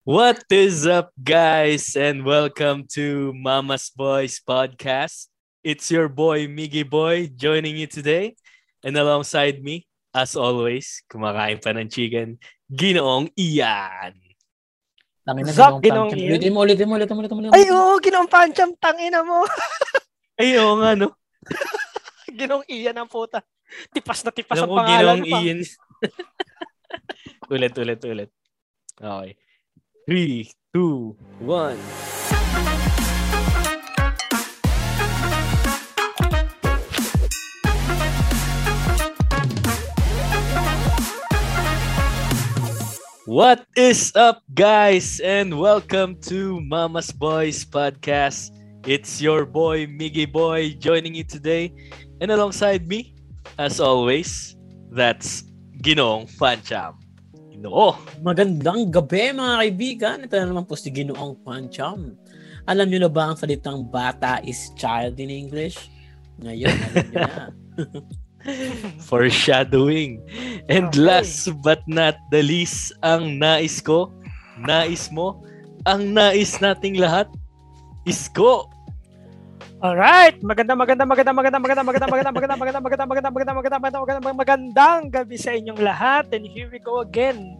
What is up, guys, and welcome to Mama's Boys podcast. It's your boy, Miggy Boy, joining you today. And alongside me, as always, kumakain pa ng chicken, Ginoong Ian. Tangin na, Zach, pancham. iyan. Ulitin mo, ulitin mo, ulitin mo, ulitin mo. Ay, oo, ginong pancham, tangina mo. Ay, oo nga, no? ginong iyan ang puta. Tipas na tipas ang pangalan Ginoong pa. Ian. ulit, ulit, ulit. Okay. Three, two, one. What is up, guys, and welcome to Mama's Boys podcast. It's your boy, Miggy Boy, joining you today. And alongside me, as always, that's Ginong Fancham. Ginoo. Magandang gabi mga kaibigan. Ito na naman po si Ginoong Pancham. Alam niyo na ba ang salitang bata is child in English? Ngayon, alam niyo na. Foreshadowing. And Okay. last but not the least, ang nais ko, nais mo, ang nais nating lahat, isko. Alright, maganda, maganda, maganda, maganda, maganda, maganda, maganda, maganda, maganda, maganda, maganda, maganda, maganda, maganda, maganda, magandang gabi sa inyong lahat. And here we go again.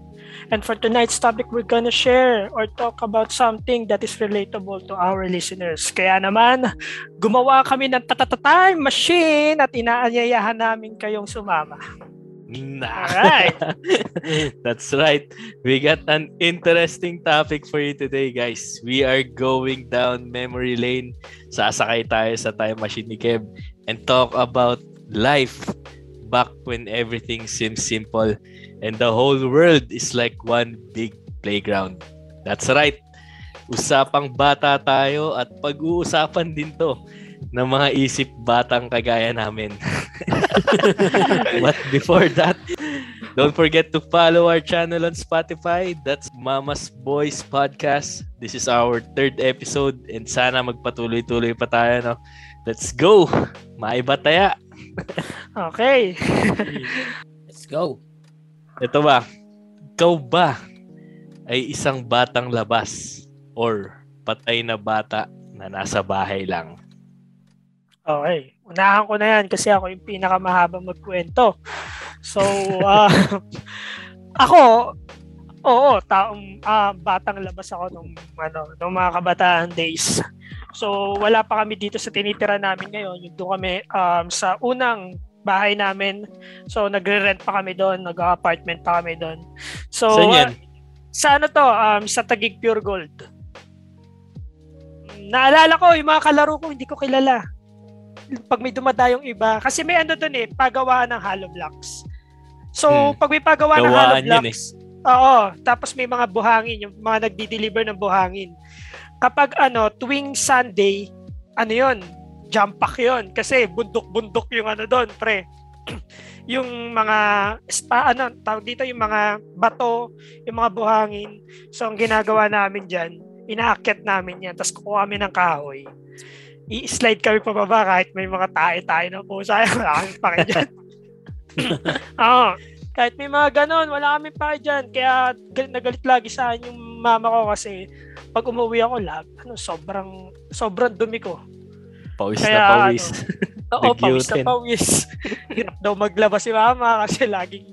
And for tonight's topic, we're gonna share or talk about something that is relatable to our listeners. Kaya naman, gumawa kami ng tatatime machine at inaanyayahan namin kayong sumama. Nah. Alright. That's right. We got an interesting topic for you today, guys. We are going down memory lane. Sasakay tayo sa time machine ni Kev and talk about life back when everything seems simple and the whole world is like one big playground. That's right. Usapang bata tayo at pag-uusapan din to ng mga isip batang kagaya namin. But before that, don't forget to follow our channel on Spotify. That's Mama's Boys Podcast. This is our third episode and sana magpatuloy-tuloy pa tayo. No? Let's go! Maiba taya! Okay. Let's go. Ito ba? Ikaw ba ay isang batang labas or patay na bata na nasa bahay lang? Okay. Unahan ko na yan kasi ako yung pinakamahabang magkwento. So, ah, ako, oo, taong ah, batang labas ako nung, ano, nung mga kabataan days. So, wala pa kami dito sa tinitira namin ngayon. Yung doon kami um, sa unang bahay namin. So, nagre-rent pa kami doon. Nag-apartment pa kami doon. So, Saan yan? ah, sa ano to? Um, sa Tagig Pure Gold. Naalala ko, yung mga kalaro ko, hindi ko kilala pag may dumadayong iba. Kasi may ano doon eh, pagawaan ng hollow blocks. So, Hmm. pag may pagawa ng hollow yun eh. blocks, oo, tapos may mga buhangin, yung mga nagdi-deliver ng buhangin. Kapag ano, tuwing Sunday, ano yun, jump pack yun. Kasi bundok-bundok yung ano doon, pre. yung mga spa, ano, tawag dito, yung mga bato, yung mga buhangin. So, ang ginagawa namin dyan, inaakyat namin yan, tapos kukuha kami ng kahoy i-slide kami pababa kahit may mga tae-tae na po. Sayang, wala kami pake dyan. Oo. kahit may mga ganon, wala kami pake dyan. Kaya galit na galit lagi sa akin yung mama ko kasi pag umuwi ako, lag, ano, sobrang, sobrang dumi ko. Pawis Kaya, na pawis. Oo, pawis na pawis. Hirap daw maglabas si mama kasi laging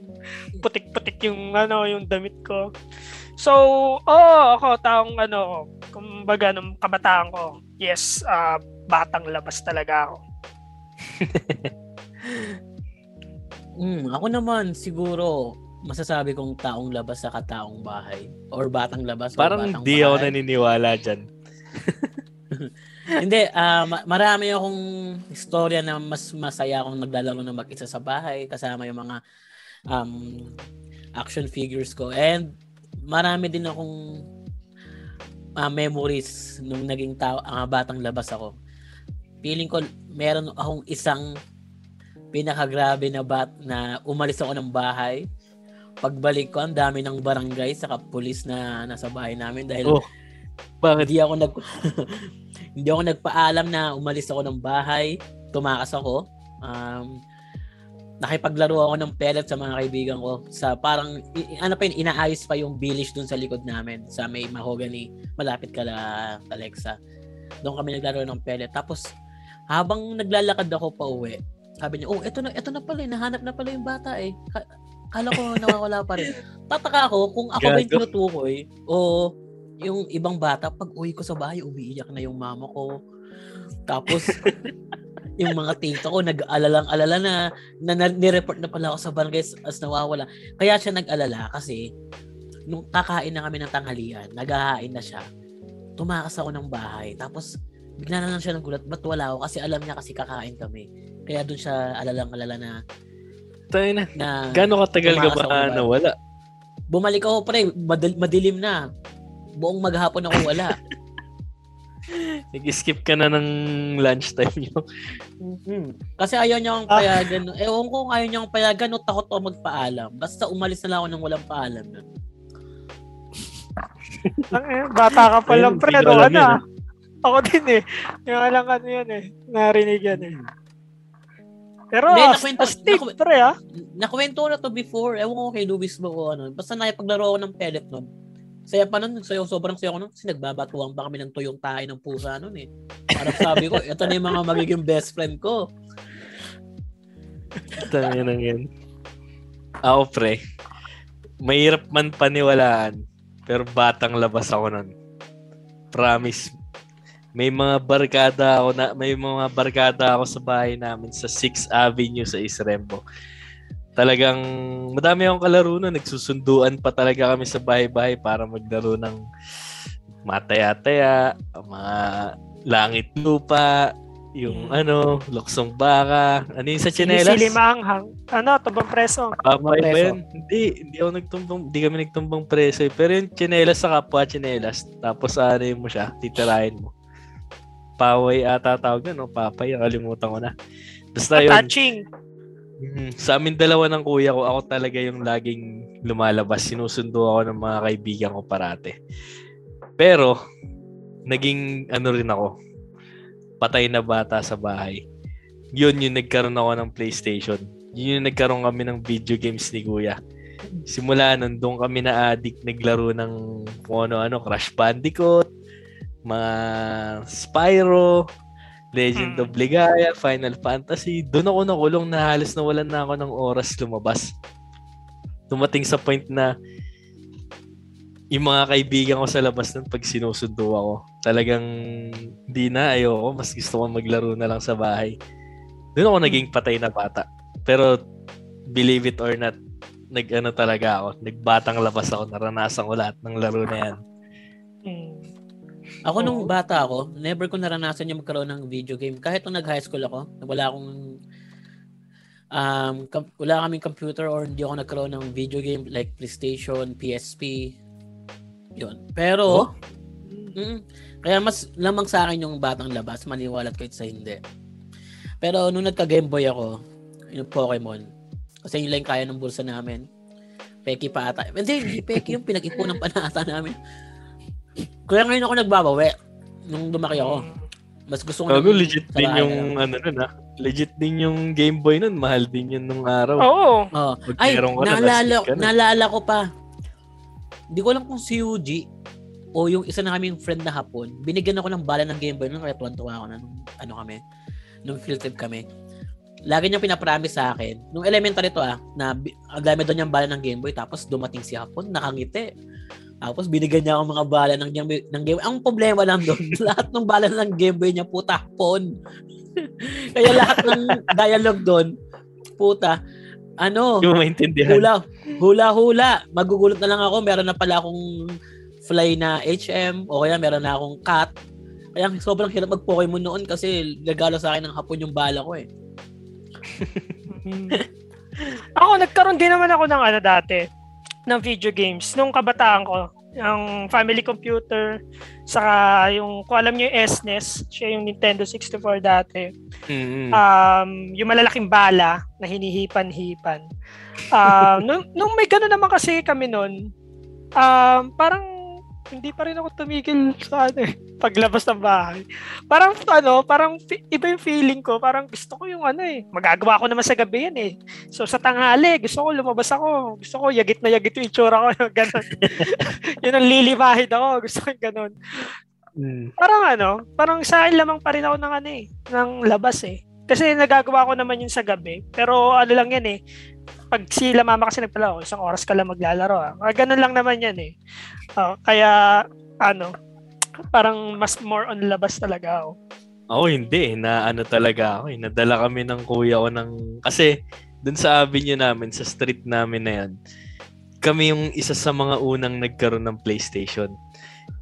putik-putik yung ano, yung damit ko. So, oo, ako taong ano, kumbaga nung kabataan ko, yes, ah, batang labas talaga ako. Hmm, ako naman siguro masasabi kong taong labas sa kataong bahay or batang labas Parang batang di ako bahay. naniniwala dyan. Hindi, ah, ma- marami akong istorya na mas masaya akong naglalaro na mag-isa sa bahay kasama yung mga um, action figures ko. And marami din akong ah, memories nung naging tao, ah, batang labas ako. Feeling ko meron akong isang pinakagrabe na bat na umalis ako ng bahay. Pagbalik ko, ang dami ng barangay sa pulis na nasa bahay namin dahil Oh, Bakit? hindi ako nag hindi ako nagpaalam na umalis ako ng bahay, tumakas ako. Um nakipaglaro ako ng pellet sa mga kaibigan ko sa parang ano pa yun, inaayos pa yung village dun sa likod namin sa may mahogany malapit ka la Alexa doon kami naglaro ng pellet tapos habang naglalakad ako pa uwi sabi niya oh eto na eto na pala nahanap na pala yung bata eh Ka- kala ko nawawala pa rin tataka ako kung ako ba yung tinutukoy o yung ibang bata pag uwi ko sa bahay umiiyak na yung mama ko tapos yung mga tito ko nag-alalang alala na, na, na nireport na pala ako sa barangay as, as nawawala. Kaya siya nag-alala kasi nung kakain na kami ng tanghalian, naghahain na siya. Tumakas ako ng bahay. Tapos bigla na lang siya nagulat, ba't wala ako? Kasi alam niya kasi kakain kami. Kaya doon siya alalang alala na, Tayo na. na Gano'ng katagal ka ba ba? nawala? bumalik ako pre, madil- madilim na. Buong maghapon ako wala. Nag-skip ka na ng lunchtime nyo. Kasi ayaw niya akong Ah. payagan. Ewan ko kung ayaw niya akong payagan o takot ako magpaalam. Basta umalis na lang ako nang walang paalam. eh, bata ka pa lang, Ayun, pre. Ano ka na? Ako din eh. Yung alang ano yun eh. Narinig yan eh. Pero Hindi, as, nakwento- astig, naku- pre ah. Nakwento na to before. Ewan ko kay Luis ba o ano. Basta nakipaglaro ako ng pellet nun. Saya pa nun. Sayo, sobrang saya ko nun. Kasi nagbabatuang pa kami ng tuyong tayo ng pusa nun eh. Parang sabi ko, ito na yung mga magiging best friend ko. Tayo nang yan. Ako pre, mahirap man paniwalaan, pero batang labas ako nun. Promise. May mga barkada ako na may mga barkada ako sa bahay namin sa 6th Avenue sa Isrembo. Talagang madami akong kalaro nun. Nagsusunduan pa talaga kami sa bahay-bahay para maglaro ng mataya-taya, mga langit lupa, yung ano, luksong baka, ano yung sa chinelas? Sili maanghang. Ano, tubang preso. Pamay ba Preso. yun? Hindi, hindi ako nagtumbang, hindi kami nagtumbang preso eh. Pero yung chinelas sa kapwa chinelas, tapos ano mo siya, titirahin mo. Paway ata tawag na, no? Papay, nakalimutan ko na. Basta yun, Touching. Mhm. Sa amin dalawa ng kuya ko, ako talaga yung laging lumalabas. Sinusundo ako ng mga kaibigan ko parate. Pero, naging ano rin ako, patay na bata sa bahay. Yun yung nagkaroon ako ng PlayStation. Yun yung nagkaroon kami ng video games ni kuya. Simula nun, doon kami na addict naglaro ng kung ano-ano, Crash Bandicoot, mga Spyro, Legend Hmm. of Ligaya, Final Fantasy. Doon ako nakulong na halos nawalan na ako ng oras lumabas. Dumating sa point na yung mga kaibigan ko sa labas nun pag sinusundo ako, talagang hindi na, ayoko. Mas gusto ko maglaro na lang sa bahay. Doon ako naging patay na bata. Pero believe it or not, nag-ano talaga ako. Nagbatang labas ako. Naranasan ko lahat ng laro na yan. Ako nung bata ako, never ko naranasan yung magkaroon ng video game. Kahit nung nag-high school ako, wala akong um, kam- wala kaming computer or hindi ako nagkaroon ng video game like PlayStation, PSP. Yun. Pero, mm, kaya mas lamang sa akin yung batang labas, maniwalat kahit sa hindi. Pero nung nagka-Game Boy ako, yung Pokemon, kasi yun lang kaya ng bulsa namin. Peki pa ata. Hindi, hindi Peki yung pinag-ipunan pa na ata namin. Kaya ngayon ako nagbabawi. Nung lumaki ako. Mas gusto ko Gago, ng- legit sa din yung lang. ano nun ah. Legit din yung Game Boy nun. Mahal din yun nung araw. Oo. Oh. Pag Ay, naalala, na. naalala ko pa. Hindi ko alam kung si Yuji o yung isa na kaming friend na hapon, binigyan ako ng bala ng Game Boy nung kaya tuwan-tuwa ako na nung ano kami, nung field trip kami. Lagi niya pinapromise sa akin, nung elementary to ah, na dami doon niyang bala ng Game Boy, tapos dumating si hapon, nakangiti. Tapos binigyan niya ako mga bala ng Game Boy. Ng Game Ang problema lang doon, lahat ng bala ng Game Boy niya, puta, hapon. Kaya lahat ng dialogue doon, puta, ano, hula, hula, hula. Magugulat na lang ako, meron na pala akong fly na HM o kaya meron na akong cat. Kaya sobrang hirap mag-Pokemon noon kasi gagalo sa akin ng hapon yung bala ko eh. Ako, nagkaroon din naman ako ng ano dati, ng video games. Nung kabataan ko, yung family computer, saka yung, kung alam niyo yung SNES, siya yung Nintendo 64 dati. Mm-mm. Um, yung malalaking bala na hinihipan-hipan. Um, nung, nung may gano'n naman kasi kami noon, um, parang hindi pa rin ako tumigil sa ano eh, paglabas ng bahay. Parang ano, parang iba yung feeling ko. Parang gusto ko yung ano eh. Magagawa ko naman sa gabi yan eh. So sa tanghali, gusto ko lumabas ako. Gusto ko yagit na yagit yung itsura ko. Ganon. yun ang lilibahid ako. Gusto ko yung ganon. Mm. Parang ano, parang sa akin lamang pa rin ako ng ano eh, ng labas eh. Kasi nagagawa ko naman yun sa gabi. Pero ano lang yan eh, pag sila mama kasi nagpala, oh, isang oras ka lang maglalaro. Ah. Ah, Ganun lang naman yan eh. Oh, kaya, ano, parang mas more on labas talaga ako. Ako hindi, na ano talaga ako. eh. Nadala kami ng kuya ko ng... Kasi dun sa avenue namin, sa street namin na yan, kami yung isa sa mga unang nagkaroon ng PlayStation.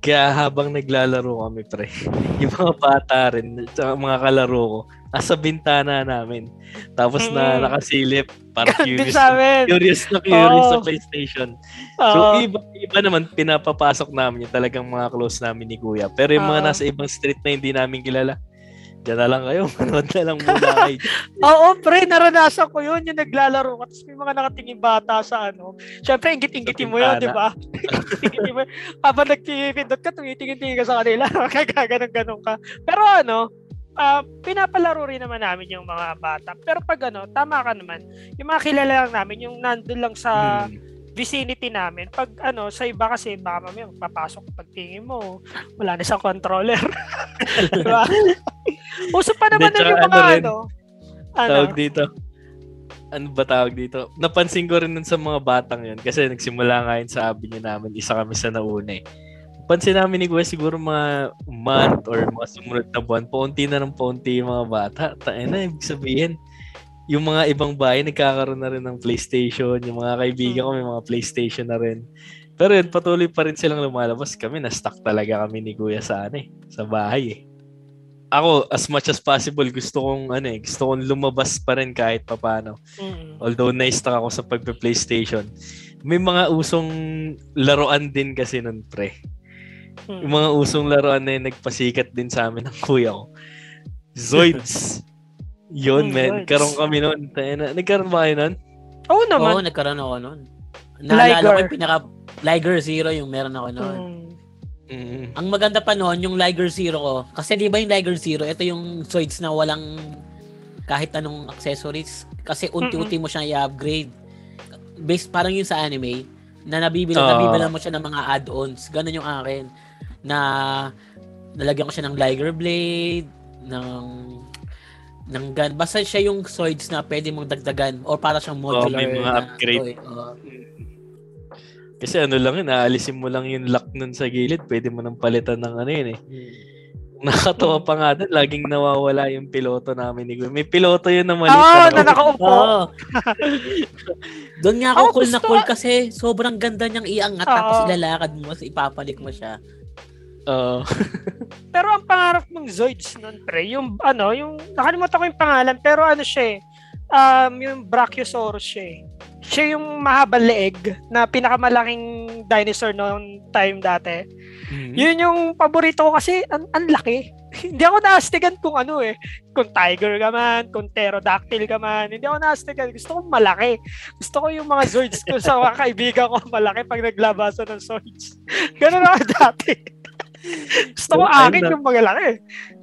Kaya habang naglalaro kami, pre, yung mga bata rin, mga kalaro ko, nasa bintana namin. Tapos na Mm. nakasilip, para curious, sa amin. curious na curious Oo. sa PlayStation. So, Oo. iba, iba naman, pinapapasok namin yung talagang mga close namin ni Kuya. Pero yung mga Oo. nasa ibang street na hindi namin kilala, dyan na lang kayo, manood na lang muna kayo. Oo, pre, naranasan ko yun, yung naglalaro ka. Tapos may mga nakatingin bata sa ano. Siyempre, ingit-ingitin mo yun, di ba? Habang nagpipindot ka, tumitingin-tingin ka sa kanila. Kaganon-ganon ka. Pero ano, ah, pinapalaro rin naman namin yung mga bata. Pero pag ano, tama ka naman. Yung mga kilala lang namin, yung nandun lang sa Hmm. vicinity namin. Pag ano, sa iba kasi, baka mamaya papasok pagtingin mo, wala na siyang controller. diba? Uso pa naman nun yung mga ano rin, ano, ano, Tawag dito. Ano ba tawag dito? Napansin ko rin nun sa mga batang yun kasi nagsimula nga yun sa avenue namin. Isa kami sa nauna eh. Pansin namin ni Kuya siguro mga month or mga sumunod na buwan, paunti na ng paunti yung mga bata. Tayo na, ibig sabihin, yung mga ibang bahay nagkakaroon na rin ng PlayStation. Yung mga kaibigan ko may mga PlayStation na rin. Pero yun, patuloy pa rin silang lumalabas. Kami, na-stuck talaga kami ni Kuya sa ano eh, sa bahay eh. Ako, as much as possible, gusto kong ano eh, gusto kong lumabas pa rin kahit papano. mm, Although na-stuck ako sa pagpe-PlayStation. May mga usong laruan din kasi nun, pre. Mm. Yung mga usong laruan na yun, nagpasikat din sa amin ng kuya ko. Zoids. Yun, Mm, man. Nagkaroon kami nun. Nagkaroon ba kayo nun? Oo Oo, naman. nagkaroon ako noon. Naalala ko Liger. yung pinaka Liger Zero yung meron ako noon. Mm. Mm. Ang maganda pa noon, yung Liger Zero ko. Kasi di ba yung Liger Zero, ito yung Zoids na walang kahit anong accessories. Kasi unti-unti mo siyang i-upgrade. Based parang yun sa anime, na nabibilang, Ah. nabibilang mo siya ng mga add-ons. Ganun yung akin. Na nalagyan ko siya ng Liger Blade, ng ng gun. Basta siya yung swords na pwede mong dagdagan or para siyang modular may mga na upgrade. toy. Oo. Kasi ano lang yun, aalisin mo lang yung lock nun sa gilid, pwede mo nang palitan ng ano yun eh. Nakatawa pa nga doon, laging nawawala yung piloto namin ni Kuya. May piloto yun na maliit. Oo, na na nakaupo. Oo. Doon nga ako Ako cool na cool kasi sobrang ganda niyang iangat Oo. tapos ilalakad mo, tapos ipapalik mo siya. Oo. Pero ang pangarap ng Zoids nun, pre, yung ano, yung, nakalimutan ko yung pangalan, pero ano siya eh, um, yung Brachiosaurus siya eh. Siya yung mahabang leeg na pinakamalaking dinosaur noong time dati. Mhm. Yun yung paborito ko kasi ang, ang laki. Hindi ako naastigan kung ano eh. Kung tiger ka man, kung pterodactyl ka man. Hindi ako naastigan. Gusto ko malaki. Gusto ko yung mga Zoids ko sa mga kaibigan ko malaki pag naglabasan ng Zoids. Ganun ako dati. Gusto ko akin na. yung magalaki.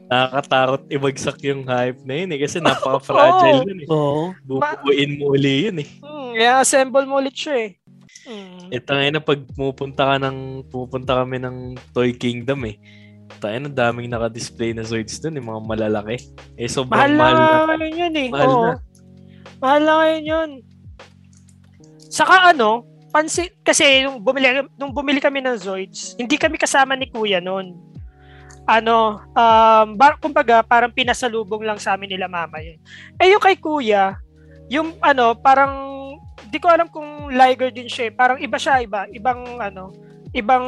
Nakakatakot ibagsak yung hype na yun eh. Kasi napaka-fragile Oo. yun eh. Oo. Bubuuin mo uli yun eh. Hmm, i-assemble mo ulit siya eh. Hmm. Ito ngayon na pag pumupunta ka ng, pumupunta kami ng Toy Kingdom eh. Tayo na daming naka-display na Zoids dun, yung mga malalaki. Eh, sobrang Mahal mahal, na na. ngayon yun eh. Mahal Oo. na. Mahal na ngayon yun. Saka ano, pansin, kasi nung bumili, nung bumili kami ng Zoids, hindi kami kasama ni Kuya noon. Ano, um, bar, kumbaga, parang pinasalubong lang sa amin nila mama yun. Eh yung kay Kuya, yung ano, parang, di ko alam kung Liger din siya eh. Parang iba siya, iba. Ibang ano, ibang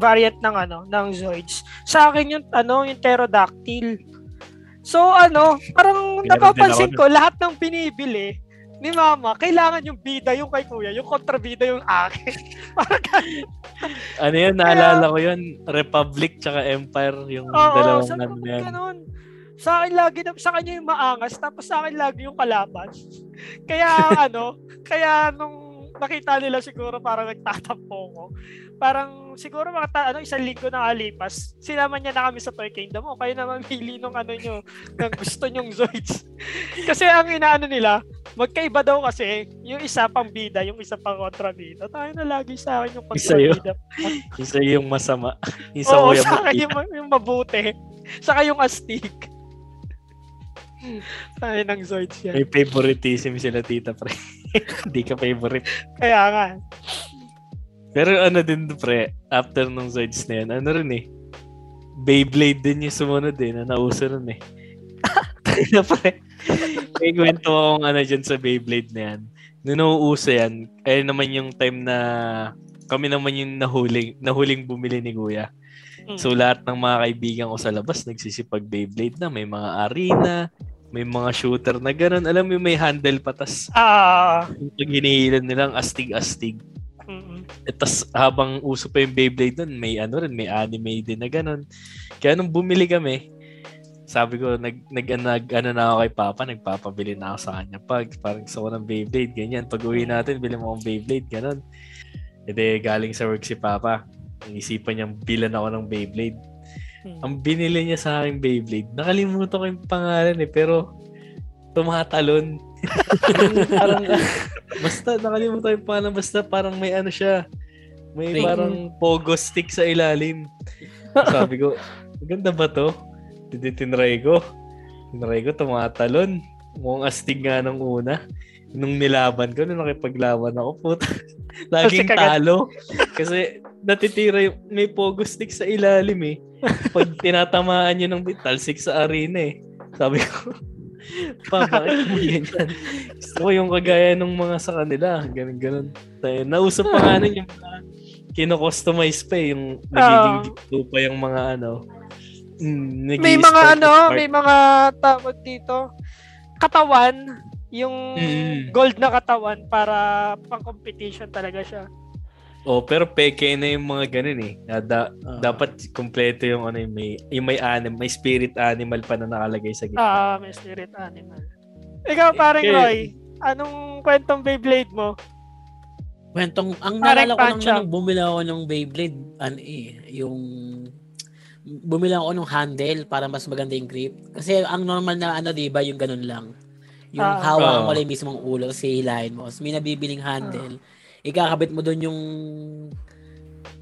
variant ng ano, ng Zoids. Sa akin yung ano, yung pterodactyl. So ano, parang napapansin ko lahat ng binibili ni mama, kailangan yung bida yung kay kuya, yung kontrabida yung akin. Ano yun, naalala ko yun. Republic tsaka Empire, yung Oo, dalawang sa ano yan. ganun. Sa akin lagi, sa kanya yung maangas, tapos sa akin lagi yung kalaban. kaya ano, kaya nung nakita nila siguro parang nagtatampo ko. Parang siguro mga ta- ano, isang linggo na alipas, sinama niya na kami sa Toy Kingdom. O, kayo na mamili nung ano nyo, ng gusto nyong Zoids. kasi ang inaano nila, magkaiba daw kasi, yung isa pang bida, yung isa pang kontrabida. Tayo na lagi sa akin yung Isa yun. kontrabida. Isa yung masama. Isa Oo, yung sa yung, yung mabuti. Saka yung astig. Tayo ng Zoids yan. May favoritism sila tita pre. Hindi ka favorite. Kaya nga. Pero ano din pre, after nung Zoids na yan, ano rin eh. Beyblade din yung sumunod eh, na nauso nun eh. na pre, may kwento akong ano dyan sa Beyblade na yan. Noong nauuso yan, ayun naman yung time na kami naman yung nahuling, nahuling bumili ni Kuya. Mm. So lahat ng mga kaibigan ko sa labas nagsisipag Beyblade na, may mga arena, may mga shooter na ganun. Alam mo may handle patas. Ah, Yung pag hinihilan nilang astig-astig. mm, Eh, tas habang uso pa yung Beyblade nun, may ano rin, may anime din na ganun. Kaya nung bumili kami, sabi ko, nag, nag, nag ano na ako kay Papa, nagpapabili na ako sa kanya. Pag parang gusto ko ng Beyblade, ganyan. Pag uwi natin, bili mo akong Beyblade, ganun. E de, galing sa work si Papa. Isipan niyang bilan ako ng Beyblade. Mm. Ang binili niya sa akin Beyblade, nakalimutan ko yung pangalan eh, pero tumatalon. parang, basta nakalimutan yung pangalan, basta parang may ano siya, may Ring. parang pogo stick sa ilalim. Sabi ko, maganda ba to? Hindi tinry ko. Tinry ko, tumatalon. Mukhang astig nga nung una. Nung nilaban ko, nung nakipaglaban ako, puta. Laging kagat- talo. Kasi natitira yung, may pogo stick sa ilalim eh. Pag tinatamaan nyo ng talsik sa arena eh. Sabi ko, pa, bakit mo ganyan? Gusto ko yung kagaya ng mga sa kanila. Ganun, ganun. Nauso pa nga nun yung mga kino-customize pa eh, yung nagiging dito pa yung mga ano. Mm, May mga ano, start. may mga tawag dito, katawan, yung gold na katawan para pang competition talaga siya. Oh, pero peke na yung mga ganun eh. Da- Ah. dapat kompleto yung ano yung may yung may anim, may spirit animal pa na nakalagay sa gitna. Ah, may spirit animal. Ikaw, parang Eh, Roy, anong kwentong Beyblade mo? Kwentong, ang naalala ko lang nung bumili ako ng Beyblade, ano eh, yung bumili ako ng handle para mas maganda yung grip. Kasi ang normal na ano, di ba, yung ganun lang. Yung Ah. hawakan Oo. mo lang yung mismong ulo kasi hilahin mo. Tapos may nabibiling handle. Ikakabit mo doon yung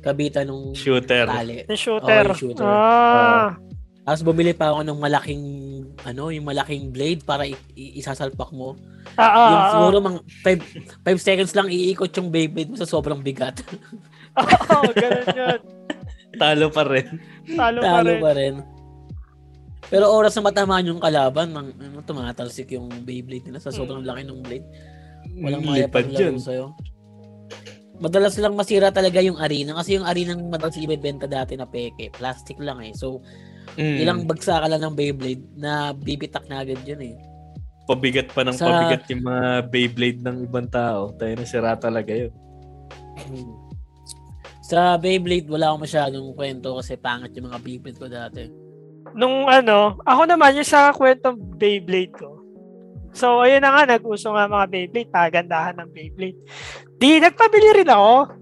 kabitan ng Shooter. tali. Yung shooter. Oo, yung shooter. Ah, Tapos bumili pa ako ng malaking ano, yung malaking blade para i- i- isasalpak mo. ah, ah, yung ah. siguro mga 5 seconds lang iikot yung Beyblade mo sa sobrang bigat. Oo, ganun yun. Talo pa rin. Talo, pa Talo rin. pa rin. Pero oras na matamaan yung kalaban, mang, ano, tumatalsik yung Beyblade nila sa sobrang laki ng blade. Walang mga Lipad paglaro yun. sa'yo. Madalas lang masira talaga yung arena kasi yung arena ng madalas ibebenta dati na peke. Plastic lang eh. So, Mm. ilang bagsa ka lang ng Beyblade na bibitak na agad yun eh. pabigat pa ng Sa- pabigat yung mga Beyblade ng ibang tao. Tayo na sira talaga yun. Hmm. Sa Beyblade, wala akong masyadong kwento kasi pangat yung mga Beyblade ko dati. Nung ano, ako naman yung sa kwentong Beyblade ko. So, ayun na nga, nag-uso nga mga Beyblade, pagandahan ng Beyblade. Di, nagpabili rin ako.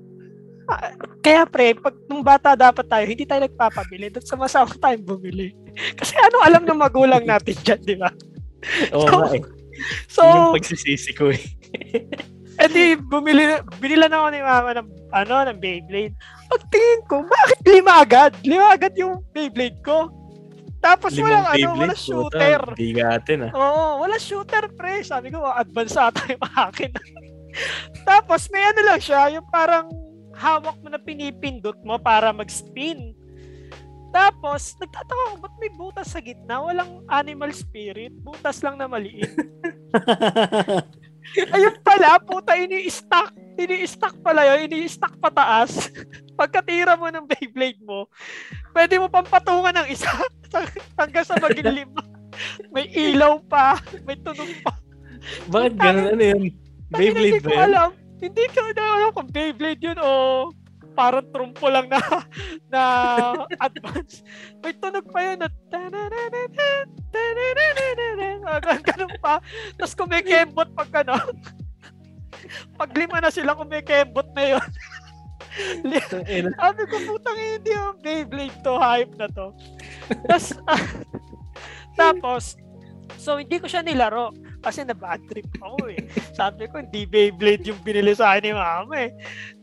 Ah, Kaya pre, pag nung bata dapat tayo, hindi tayo nagpapabili. Doon sama-sama tayong bumili. Kasi ano alam ng magulang natin dyan, di ba? Oo So, nga eh. So, Yun yung pagsisisi ko eh. edi bumili, binilan ako ni mama ng, ano, ng Beyblade. Pagtingin ko, bakit lima agad? Lima agad yung Beyblade ko. Tapos walang ano, wala shooter. Bigatin ah. Oo, wala shooter pre. Sabi ko, advance ata yung akin. Tapos may ano lang siya, yung parang hawak mo na pinipindot mo para mag-spin. Tapos, nagtataka ko, ba't may butas sa gitna? Walang animal spirit. Butas lang na maliit. Ayun pala, puta, ini-stack. Ini-stack pala yun. Ini-stack pataas. Pagkatira mo ng Beyblade mo, pwede mo pampatungan ng isa hanggang sa maging lima. May ilaw pa. May tunog pa. Bakit ganun ano yun? Beyblade Hindi ba yun? alam. Hindi ko na alam kung Beyblade yun o parang trumpo lang na na advance. May tunog pa yun. Ah, ganun, ganun pa. Tapos kumikembot pag ano. Pag lima na sila kumikembot na yun. Sabi ko, putang hindi yung Beyblade to, hype na to. Tapos, tapos, so hindi ko siya nilaro kasi na bad trip ako eh. Sabi ko, hindi Beyblade yung binili sa akin ni mama eh.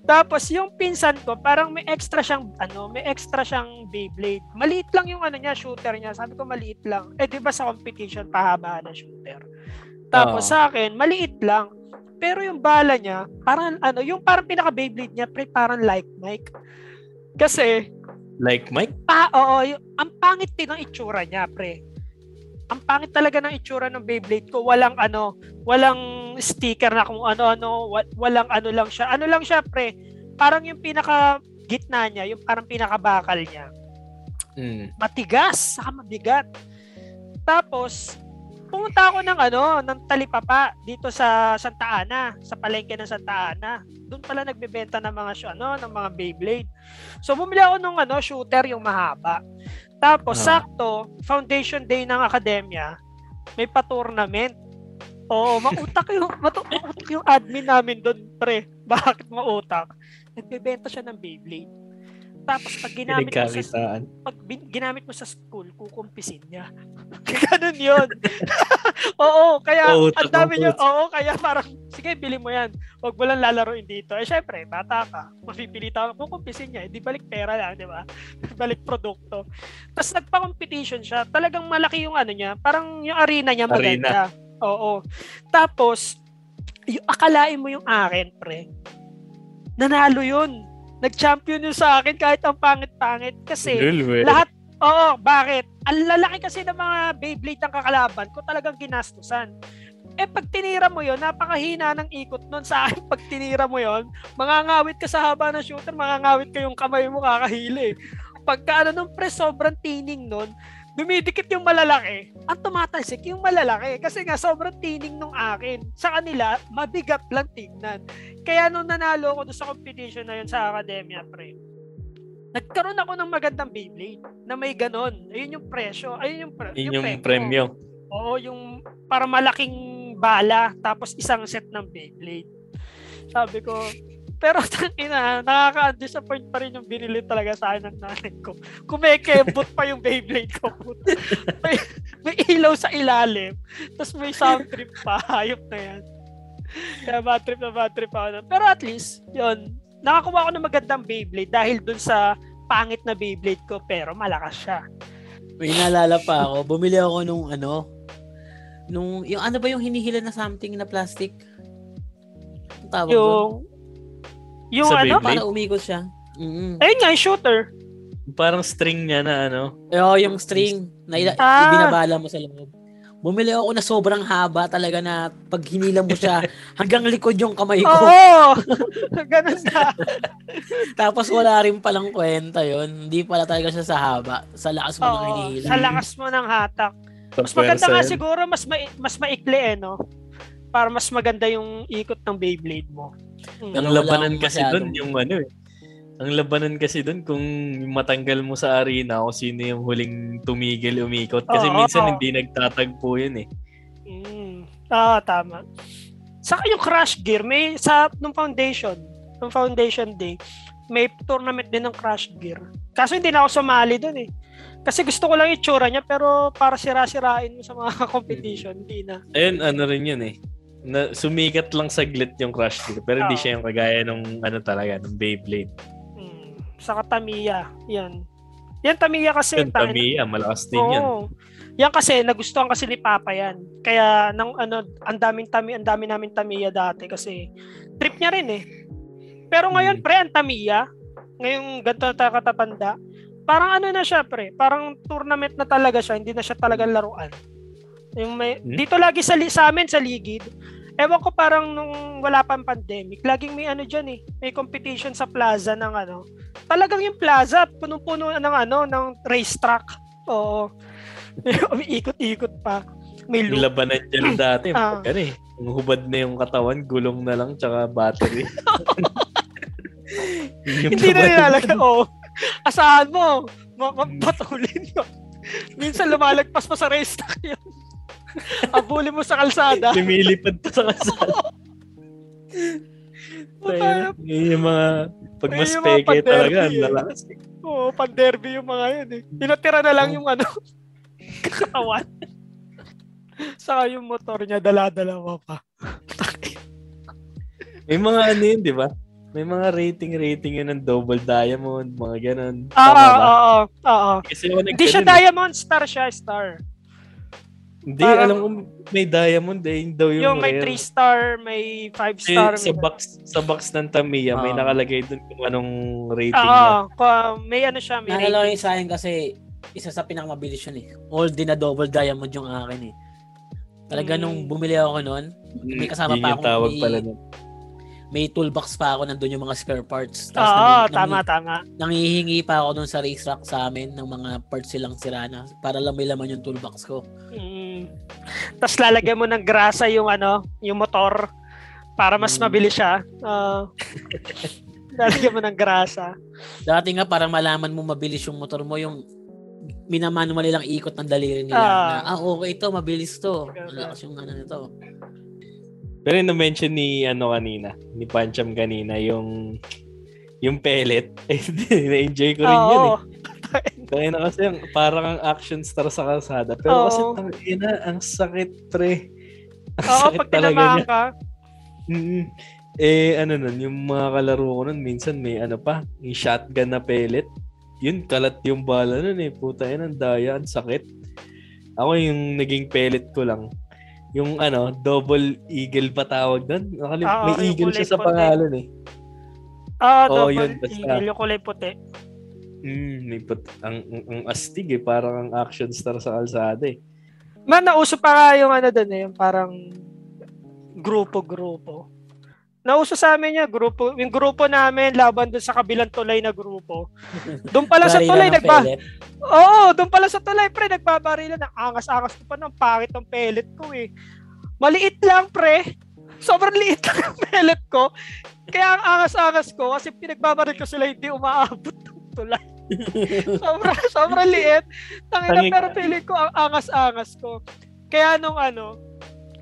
Tapos yung pinsan ko, parang may extra siyang ano, may extra siyang Beyblade. Maliit lang yung ano niya, shooter niya. Sabi ko maliit lang. Eh 'di ba sa competition pahaba na shooter. Tapos uh sa akin, maliit lang. Pero yung bala niya, parang ano, yung parang pinaka Beyblade niya, pre, parang like Mike. Kasi like Mike? Ah, oo, yung, ang pangit din ng itsura niya, pre. Ang pangit talaga ng itsura ng Beyblade ko. Walang ano, walang sticker na kung ano-ano, walang ano lang siya. Ano lang siya, pre? Parang yung pinaka gitna niya, yung parang pinaka bakal niya. Mm. Matigas, saka mabigat. Tapos, pumunta ako ng ano, ng talipapa dito sa Santa Ana, sa palengke ng Santa Ana. Doon pala nagbebenta ng mga ano, ng mga Beyblade. So bumili ako ng ano, shooter yung mahaba. Tapos, uh sakto, foundation day ng akademya, may pa-tournament. Oo, mautak yung, mautak yung admin namin doon, pre. Bakit mautak? Nagbebenta siya ng Beyblade. Tapos pag ginamit mo sa pag bin, ginamit mo sa school, kukumpisin niya. Ganun 'yon. oo, kaya oh, ang dami niya. Oo, kaya parang sige, bili mo 'yan. Huwag mo lang lalaroin dito. Eh syempre, bata ka. Mapipilitan ka kukumpisin niya. Hindi balik pera lang, 'di ba? balik produkto. Tapos nagpa-competition siya. Talagang malaki yung ano niya. Parang yung arena niya maganda. Arena. Oo. Tapos yung akalain mo yung akin, pre. Nanalo 'yun nag-champion yun sa akin kahit ang pangit-pangit kasi Lul, lahat Oo, bakit? Ang lalaki kasi ng mga Beyblade ng kakalaban ko talagang ginastusan. Eh pag tinira mo yon napakahina ng ikot nun sa akin. Pag tinira mo yon mangangawit ka sa haba ng shooter, mangangawit ka yung kamay mo kakahili. Pagka ano nung pre, sobrang tining nun, dumidikit yung malalaki, ang tumatalsik yung malalaki. Kasi nga, sobrang tining nung akin. Sa kanila, mabigat lang tignan. Kaya nung nanalo ako sa competition na yun sa academia, pre, nagkaroon ako ng magandang Beyblade na may ganon. Ayun yung presyo. Ayun yung, pre- yung, yung premyo. Oo, yung para malaking bala tapos isang set ng Beyblade. Sabi ko, pero ina, nakaka-disappoint pa rin yung binili talaga sa akin ng nanay ko. Kumekebot pa yung Beyblade ko. may, may ilaw sa ilalim. Tapos may sound trip pa. Hayop na yan. Kaya bad trip na bad trip ako. Pero at least, yun, nakakuha ko ng magandang Beyblade dahil dun sa pangit na Beyblade ko pero malakas siya. May naalala pa ako, bumili ako nung ano, nung, yung ano ba yung hinihila na something na plastic? Ang tawag yung, doon? Yung sa ano? Para umikot siya. Mm-hmm. Ayun nga, shooter. Parang string niya na ano. Oo, yung string na ila- ah. ibinabala mo sa loob. Bumili ako na sobrang haba talaga na pag hinila mo siya hanggang likod yung kamay ko. Oo! Ganun na. Tapos wala rin palang kwenta yon Hindi pala talaga siya sa haba. Sa lakas mo Oo, ng hinihila. Sa lakas mo ng hatak. Mas maganda nga siguro, mas, ma- mas maikli eh, no? Para mas maganda yung ikot ng Beyblade mo. Hmm. Ang labanan kasi doon yung ano eh. Ang labanan kasi doon kung matanggal mo sa arena o sino yung huling tumigil umikot kasi oh, minsan oh. hindi nagtatagpo yun eh. Mm. Ah, tama. Saka yung Crash Gear, may sa nung foundation, nung foundation day, may tournament din ng Crash Gear. Kaso hindi na ako sumali doon eh. Kasi gusto ko lang itsura niya pero para sira-sirain mo sa mga competition, hindi na. Ayun, ano rin yun eh na sumikat lang saglit yung Crush Gear pero hindi oh. siya yung kagaya nung ano talaga ng Beyblade. Hmm. Sa Tamiya, yan. Yan Tamiya kasi. Yan Tamiya, malakas din oh. yan. Yan kasi nagustuhan kasi ni Papa yan. Kaya nang ano, ang daming Tami, ang dami namin Tamiya dati kasi trip niya rin eh. Pero ngayon hmm. pre, ang Tamiya, ngayong ganito na katatanda, parang ano na siya pre, parang tournament na talaga siya, hindi na siya talagang laruan. Yung may, hmm? Dito lagi sa, sa amin sa Ligid, Ewan ko parang nung wala pang pandemic, laging may ano diyan eh, may competition sa plaza ng ano. Talagang yung plaza punong-puno ng ano ng racetrack. Oo. Umiikot-ikot pa. May loop. Labanan dyan dati. ah. Ano eh. Yung hubad na yung katawan, gulong na lang, tsaka battery. Hindi na nilalagay. Oo. Oh, asahan mo, mapatulin yun. Minsan lumalagpas pa sa racetrack yun. Abuli mo sa kalsada. Lumilipad pa sa kalsada. Yun yung mga, pag mas peke talaga, eh. lalakas. Oo, pan-derby yung mga yun eh. Tinatira na lang yung ano, katawan. Saka yung motor niya, dala-dalawa pa. May mga ano yun, di ba? May mga rating-rating yun ng double diamond, mga ganun. Oo, ba? oo, oo, oo. Kasi Hindi siya diamond, star siya, star. Hindi, parang- alam ko may diamond eh. Yung daw yung, Yung may rare. 3 star, may 5 Kasi star. sa may- box sa box ng Tamiya may Ah. nakalagay dun kung anong rating Oo, niya. ko- may ano siya, may Naalala ko rating. yung sa akin kasi isa sa pinakamabilis yun eh. All din na double diamond yung akin eh. Talaga Mm. nung bumili ako noon, may kasama pa yung akong tawag may- pala nun. may toolbox pa ako nandun yung mga spare parts. Tapos Oo, nangi- tama, nangi- tama. nangihingi pa ako dun sa racetrack sa amin ng mga parts silang sira na para lang may laman yung toolbox ko. Mm. Tapos lalagyan mo ng grasa yung ano, yung motor para mas Mm. mabilis siya. Ah. lalagyan mo ng grasa. Dati nga parang malaman mo mabilis yung motor mo yung minamanual nilang ikot ng daliri nila. Ah. na, ah, okay to, mabilis to. Okay, okay. Malakas yung ano nito. Pero yung na-mention ni ano kanina, ni Pancham kanina, yung yung pellet, eh, na-enjoy ko rin yun eh. Kaya na kasi yung, parang ang action star sa kalsada. Pero Oo. kasi tang ina, ang sakit pre. Ang Oo, sakit pag talaga tinamaan niya. ka. Mm. Eh ano nun, yung mga kalaro ko nun, minsan may ano pa, yung shotgun na pellet. Yun, kalat yung bala nun eh. Puta yun, ang daya, ang sakit. Ako yung naging pellet ko lang. Yung ano, double eagle pa tawag doon. Nakalim- Oo, may yung eagle siya sa pangalan eh. Ah, Oo, double yun, basta. eagle, yung kulay puti. Mm, may put- ang, ang, ang astig eh. Parang ang action star sa kalsada eh. Man, nauso pa nga yung ano doon eh, yung parang grupo-grupo. Nauso sa amin niya, grupo, yung grupo namin laban doon sa kabilang tulay na grupo. Doon pala sa tulay ng nagba pellet. Oo, doon pala sa tulay pre, nagbabarilan ng angas-angas ko pa ng pangit ng pellet ko eh. Maliit lang pre. Sobrang liit lang ang pellet ko. Kaya ang angas-angas ko kasi pinagbabaril ko sila hindi umaabot ng tulay. sobrang sobrang liit. Tangina pero feeling ko ang angas-angas ko. Kaya nung ano,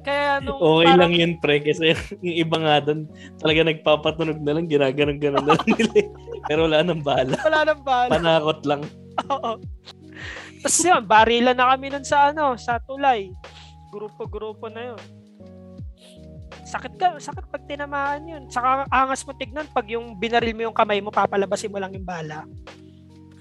kaya nung Okay parang- lang yun, pre. Kasi yung iba nga doon, talaga nagpapatunog na lang, ginaganon-ganon na lang nila. eh. Pero wala nang bala. wala nang bala. Panakot lang. Oo. Tapos yun, barilan na kami nun sa ano, sa tulay. Grupo-grupo na yun. Sakit ka, sakit pag tinamaan yun. Saka angas mo tignan pag yung binaril mo yung kamay mo, papalabasin mo lang yung bala.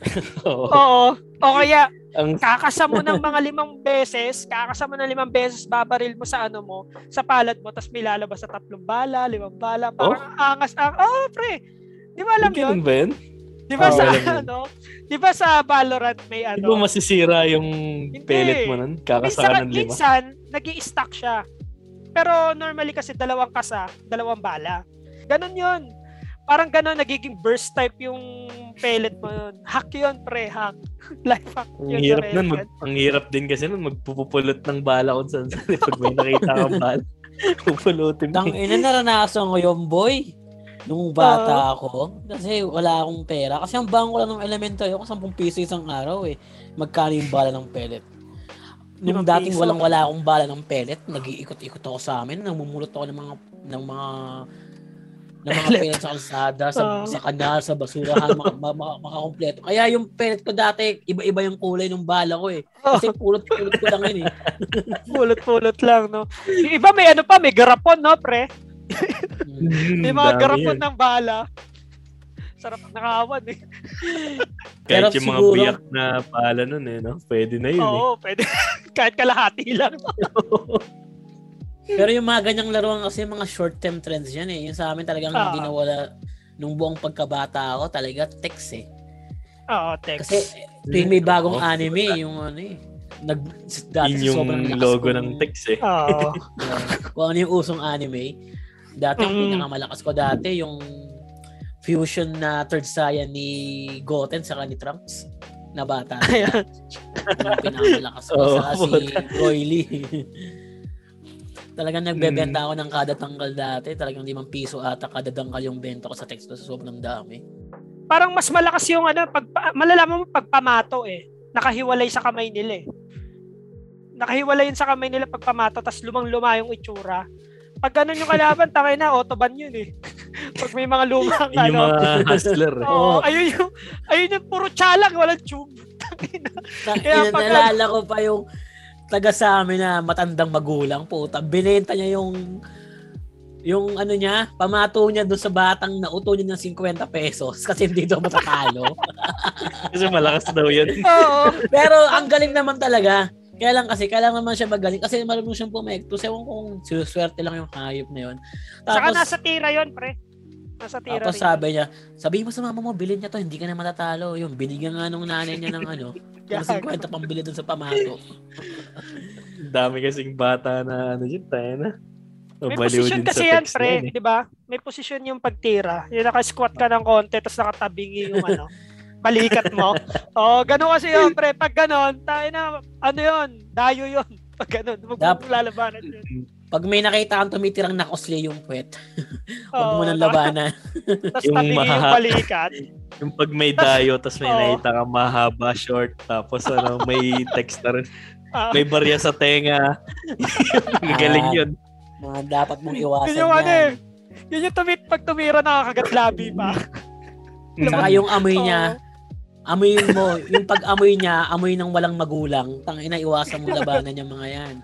Oo. Oo. O kaya, Ang kakasa mo ng mga limang beses, kakasa mo ng limang beses, babaril mo sa ano mo, sa palad mo, tapos may lalabas sa tatlong bala, limang bala, parang angas, ang, oh, pre, di ba alam yun? Ba yun? Di ba Oo, sa ano, di ba sa Valorant may Di ba ano, masisira yung pellet mo nun? Kakasa ka ng lima? minsan nag stack siya. Pero normally kasi dalawang kasa, dalawang bala. Ganon yun. Parang ganon, nagiging burst type yung pellet mo yun. Hack yun, pre, hack. Life hack Ang yun. sa hirap nun. Mag, ang hirap din kasi nun, magpupulot ng bala kung saan saan. Pag may nakita kang bala, pupulutin mo. Tang ina naranasan ko yung boy. Nung bata ako. Kasi wala akong pera. Kasi ang bangko lang ng elementary ako, 10 piso isang araw eh. Magkano yung bala ng pellet? Nung dating walang wala akong bala ng pellet, nag-iikot-ikot ako sa amin, namumulot ako ng mga ng mga ng mga Pellet. pellet sa kalsada, sa, Oo. sa kanal, sa basurahan, maka, maka, maka, makakompleto. Kaya yung pellet ko dati, iba-iba yung kulay ng bala ko eh. Kasi pulot-pulot ko lang yun eh. Pulot-pulot lang, no? Yung iba may ano pa, may garapon, no, pre? Mm. Mm, May mga garapon yun. ng bala. Sarap nakawan eh. Kahit Pero yung mga siguro- biyak na pala nun eh, no? Pwede na yun eh. Oo, pwede. Kahit kalahati lang. Pero yung mga ganyang laruan kasi mga short-term trends yan eh. Yung sa amin talagang Ah. hindi nawala nung buong pagkabata ako talaga text eh. Oo, text. Kasi tuwing may bagong Oo. anime, yung ano eh. Nag, dati Yun yung sobrang logo kong- ng text eh. Oo. uh, kung ano yung usong anime. Dati Mm. pinakamalakas ko dati yung fusion na third Saiyan ni Goten sa ni Trunks na bata. Ayan. Yun yung pinakamalakas ko Oo, sa si Roy Lee. Talagang nagbebenta ako ng kada tanggal dati. Talagang limang piso ata kada tanggal yung benta ko sa text ko sa sobrang dami. Parang mas malakas yung ano, pag, malalaman mo pag pamato eh. Nakahiwalay sa kamay nila eh. Nakahiwalay yun sa kamay nila pag pamato, tas lumang-luma yung itsura. Pag ganun yung kalaban, tangay na, autoban yun eh. Pag may mga lumang Yun yung ano. mga hustler. eh. Oo, ayun yung, ayun yung puro tsalang, walang tube. Kaya pag- naalala ko pa yung taga sa amin na matandang magulang, puta, binenta niya yung yung ano niya, pamato niya doon sa batang nauto niya ng 50 pesos kasi hindi daw matatalo. Kasi malakas daw yun. Oo. Pero ang galing naman talaga. Kaya lang kasi, kailangan naman siya magaling kasi marunong siyang pumekto. Ewan ko kung sinuswerte lang yung hayop na yun. Saka Tapos, nasa tira yon pre. Nasa tira tapos rin. sabi niya, sabihin mo sa mama mo, bilhin niya to, hindi ka na matatalo. Yung binigyan nga nung nanay niya ng ano, ng 50 pambili doon sa pamato. Dami kasing bata na ano yun, tayo na. May sa kasi yan, pre. eh. Di ba? May posisyon yung pagtira. Yung naka-squat ka ng konti, tapos nakatabingi yung ano, balikat mo. Oo, ganun kasi yun, pre. Pag ganun, tayo na, ano yun, dayo yun. Pag ganun, maglalabanan yun. Pag may nakita kang tumitirang nakosli yung puwet, huwag mo Oo, nang labanan. Tapos Yung tabingi yung balikat. Yung pag may dayo, tapos may Oo. nakita ka mahaba, short, tapos ano, may text na rin. Ah, May barya sa tenga. Galing yun. Mga dapat mong iwasan yun yung ano eh. yan. Yun yung tumit, pag tumira nakakagat labi pa. Saka yung amoy niya, Oo. amoy mo, yung pag-amoy niya, amoy ng walang magulang. Tangina, iwasan mo labanan yung mga yan.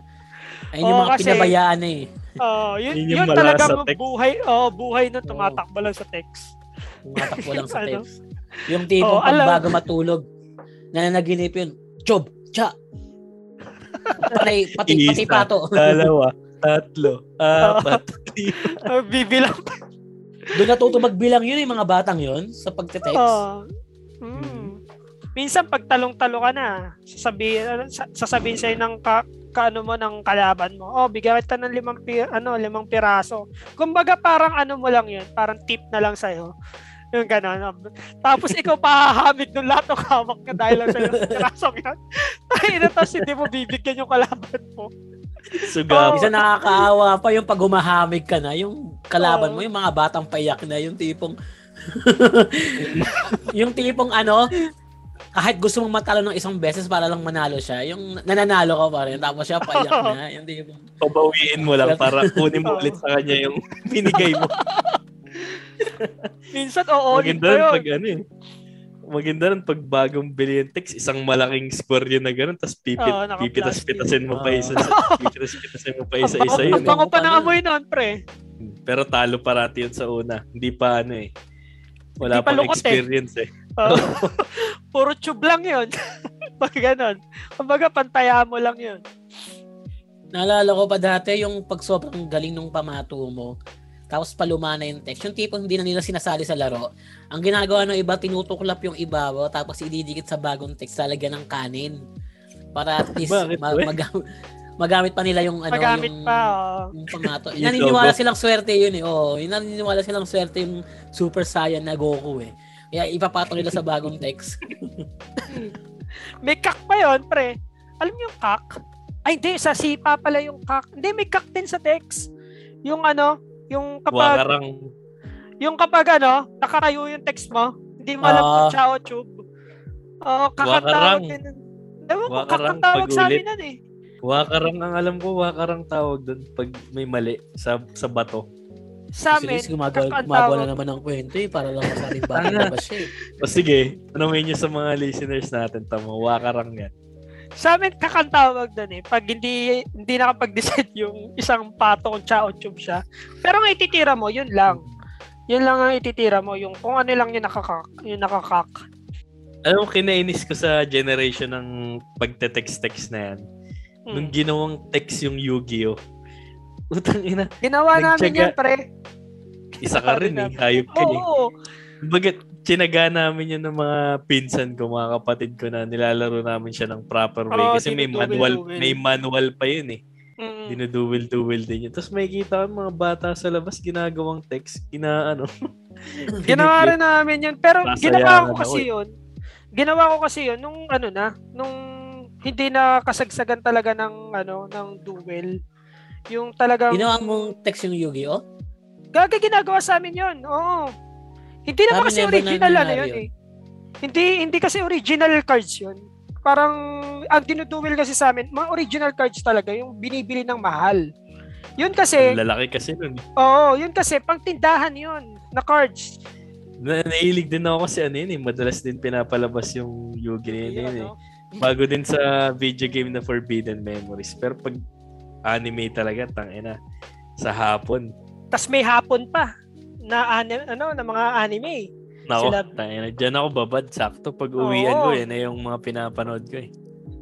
Ayun yung Oo, mga kasi- pinabayaan eh. Oo, yun, Yun yun, talaga sa text. buhay, oh, buhay Oo. tumatakbo lang sa text. Tumatakbo lang sa Ano? text. Yung tipong Oo, pag alam- bago matulog, nananaginip yun, Chob, cha. Pati, pati, pati pato. Dalawa, tatlo, apat. Uh, bibilang Doon natuto magbilang yun yung mga batang yun sa pagte-text. Oo. Mm. Minsan pag talong-talo ka na, sasabihin ano, sa- sasabihin sa'yo ng ka, kaano mo ng kalaban mo. Oh, bigyan kita ng limang pi, ano, limang piraso. Kumbaga parang ano mo lang 'yun, parang tip na lang sa'yo. Yung gano'n. Tapos ikaw pahahamig ng lahat ng hawak ka dahil lang sa pirasong yan. Tayo na tapos hindi mo bibigyan yung kalaban mo. Suga. Oo. Isa nakakaawa pa yung pag humahamig ka na, yung kalaban Oo. mo, yung mga batang payak na, yung tipong, yung tipong ano, kahit gusto mong matalo ng isang beses para lang manalo siya, yung nananalo ka pa rin, tapos siya payak na, yung tipong, Pabawiin mo lang para kunin mo ulit sa kanya yung binigay mo. Minsan, oo, Maganda rin pag ano eh. Maganda rin pag bagong bili yung text, isang malaking square yun na gano'n, tapos pipit, naka-plastic. pipitas-pitasin mo pa isa, pipitas-pitasin mo pa isa-isa yun. bango eh. pa ng amoy nun, pre. Eh. Pero talo parati yun sa una. Hindi pa ano eh. Wala Hindi pa pang lukot eh. experience eh. Oo. Puro tube lang yun. Pag ganun. Kumbaga, pantaya mo lang yun. naalala ko pa dati, yung pag sobrang galing nung pamato mo, tapos paluma na yung text, yung tipong hindi na nila sinasali sa laro, ang ginagawa ng iba, tinutuklap yung ibabaw, tapos ididikit sa bagong text, lalagyan ng kanin. Para at least, Bakit, ma- we? magam- magamit pa nila yung ano, Magamit yung, pa. oo. yung pamato. Naniniwala silang swerte yun eh. Oo, yung naniniwala silang swerte yung Super Saiyan na Goku eh. Kaya ipapatong nila sa bagong text. May kak pa yun, pre. Alam niyo yung kak? Ay, hindi. Sa sipa pala yung kak. Hindi, may kak din sa text. Yung ano, yung kapag, Wakarang yung kapag ano, nakakayo yung text mo, hindi mo alam kung Ah. chao tube. Oo, kak ang Wakarang. tawag din. Ewan ko, kak Wakarang ang tawag sa amin nun eh. Wakarang ang alam ko, wakarang tawag doon pag may mali sa sa bato. Sa Sige, amin, gumagawa, ang gumagawa tawag. na naman ng kwento eh, para lang masabing Tanga. bata ba siya eh. O sige, tanongin niyo sa mga listeners natin, tamo, wakarang yan. Sa amin, kakantawag doon eh. Pag hindi hindi nakapag-decide yung isang pato kung chao tube siya. Pero ang ititira mo, yun lang. Yun lang ang ititira mo. Yung kung ano lang yung nakakak. Yung nakakak. Alam mo, kinainis ko sa generation ng pagte-text-text na yan. Hmm. Nung ginawang text yung Yu-Gi-Oh! Utang ina, Ginawa namin yan, pre. isa ka rin eh, hayop ka eh. Bagat tinaga namin yun ng mga pinsan ko, mga kapatid ko na nilalaro namin siya ng proper way. Oo, Kasi may manual, may manual pa yun eh. Mm. Dinuduwil-duwil din yun. Tapos may kita ko mga bata sa labas ginagawang text, gina ano. Ginawa rin namin yun. Pero Nasayangan ginawa ko ako kasi yun. Ginawa ko kasi yun nung ano na, nung hindi na kasagsagan talaga ng ano ng duel. Yung talagang Ginawa mong text yung Yu-Gi-Oh? Gaga ginagawa sa amin 'yon. Oo. Hindi naman kasi original ano nangyari 'yun yun. eh. Hindi hindi kasi original cards 'yun. Parang ang dinuduel kasi sa amin, mga original cards talaga yung binibili ng mahal. Yun kasi, Ang lalaki kasi nun. eh. oo, yun kasi, pang tindahan yun, na cards. Na, nahilig din ako kasi ano yun eh. Madalas din pinapalabas yung Yugi na yun, Yun, eh. no? Bago din sa video game na Forbidden Memories. Pero pag anime talaga, tangina. Sa hapon. Tas may hapon pa na ani- ano na mga anime. Nako, Sila- tangina. Diyan ako babad. Sakto pag uwian ko, yan na yung mga pinapanood ko eh.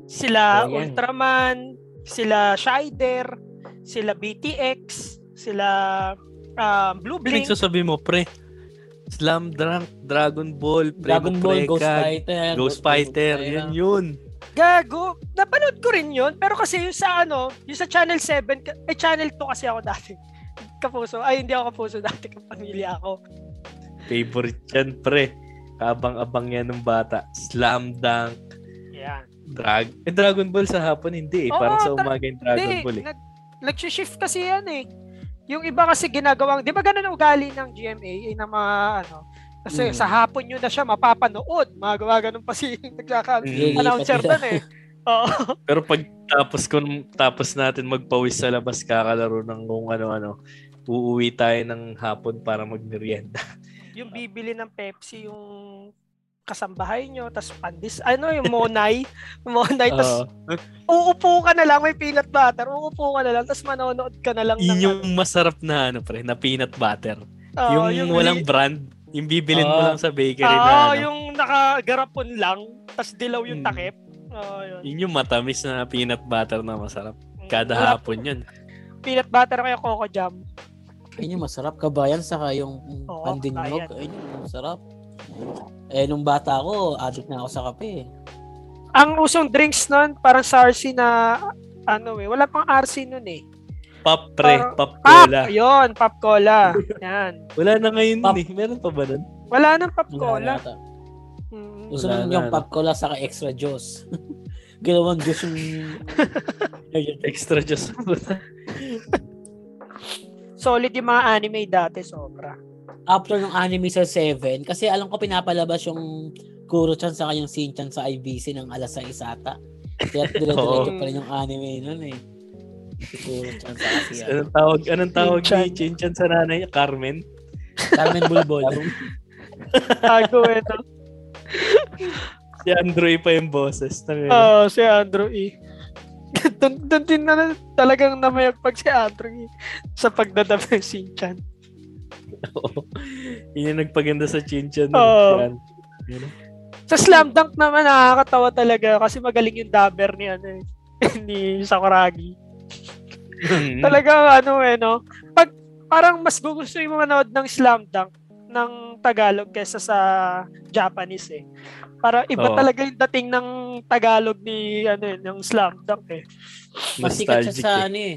Sila Oh, yan. Ultraman, sila Shider, sila BTX, sila um, Blue Blink. sasabihin mo, pre? Slam Dunk, Dragon Ball, Dragon Ball, Ghost Precad, Fighter. Ghost Fighter, yan yun. Gago. Napanood ko rin yun. Pero kasi yung sa ano, yung sa Channel 7, ka- eh Channel 2 kasi ako dati. Kapuso. Ay, hindi ako kapuso dati. Kapamilya ako. Favorite yan, pre. Kabang-abang yan ng bata. Slam Dunk, Yan. Drag eh, Dragon Ball sa hapon hindi eh. Oo, Parang sa umaga yung Dragon Hindi, Ball eh. nag, nag-shift kasi yan eh. Yung iba kasi ginagawang, di ba ganun ang ugali ng GMA, eh, ng mga ano, kasi Mm. sa hapon yun na siya mapapanood. Magawa ganun pa si nagkaka-announcer Mm. Lilipat doon eh. Oo. Pero pag tapos kung tapos natin magpawis sa labas kakalaro ng kung ano-ano, uuwi tayo ng hapon para magmerienda. yung bibili ng Pepsi, yung kasambahay nyo, tas pandis, ano yung Monay, Monay, tas Oo. uupo ka na lang, may peanut butter, uupo ka na lang, tas manonood ka na lang yun ng yung masarap na ano pre, na peanut butter. ano. Oo, yung, walang brand, yung bibilin mo Oo. lang sa bakery Oo, na ano. yung nakagarapon lang, tas dilaw yung Hmm. takip. Oo, yun. Yun yung matamis na peanut butter na masarap. Kada Wala- hapon yun. Peanut butter kaya Coco Jam. Ayun yung masarap. Kabayan saka yung Oo, pandinog. kabayan. Ayun yung masarap. Eh, nung bata ako, addict na ako sa kape. Ang usong drinks nun, parang sa RC na, ano eh, wala pang RC nun eh. Pop pre, pop Pop! cola. Yun, pop cola. Yan. Wala na ngayon Pop. eh. Meron pa ba nun? Wala nang pop cola. yata. Mm. Gusto na, yung ano. pop cola saka extra juice. Ginawang juice yung... Extra just. Solid yung mga anime dati, sobra. After ng anime sa 7, kasi alam ko pinapalabas yung Kuro-chan sa kanyang Shin-chan sa IBC ng alas 6 ata. Kaya dire-diretso pa rin yung anime nun eh. Si kasi yan. anong tawag, anong tawag Chinchan. ni Chinchan sa nanay niya? Carmen? Carmen Bulbol. Tago ito. Si Andrew pa yung boses. Oo, si Andrew E. doon, doon din na talagang namayagpag si Andrew E. Sa pagdadab ng Shinchan. Oo. Yun yung nagpaganda sa Chinchan. Oo. Yan. Yan. Sa Slam Dunk naman nakakatawa talaga kasi magaling yung dabber ni ano eh, ni Sakuragi. Hmm. Talagang ano eh no. Pag parang mas gusto yung manood ng Slam Dunk ng Tagalog kaysa sa Japanese eh. Para iba Oo. talaga yung dating ng Tagalog ni ano eh, ng Slam Dunk eh. Mas sikat siya Nostalgic sa eh. ano eh.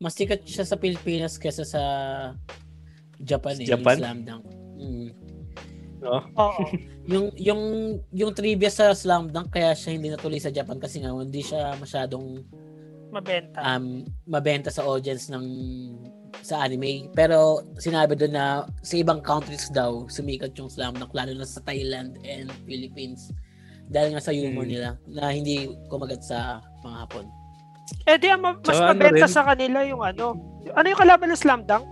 Mas sikat siya sa Pilipinas kaysa sa Japan eh. Japan? Yung Slam Dunk. Mm. No? Oo. Yung yung yung trivia sa Slam Dunk kaya siya hindi natuloy sa Japan kasi nga hindi siya masyadong Mabenta. um mabenta sa audience ng sa anime. Pero sinabi doon na sa ibang countries daw sumikat yung Slam Dunk lalo na sa Thailand and Philippines. Dahil nga sa humor Hmm. nila na hindi kumagat sa mga Hapon. Eh di ang ma- mas Tsaka ano mabenta rin- sa kanila yung ano. Ano yung kalaban ng Slam Dunk?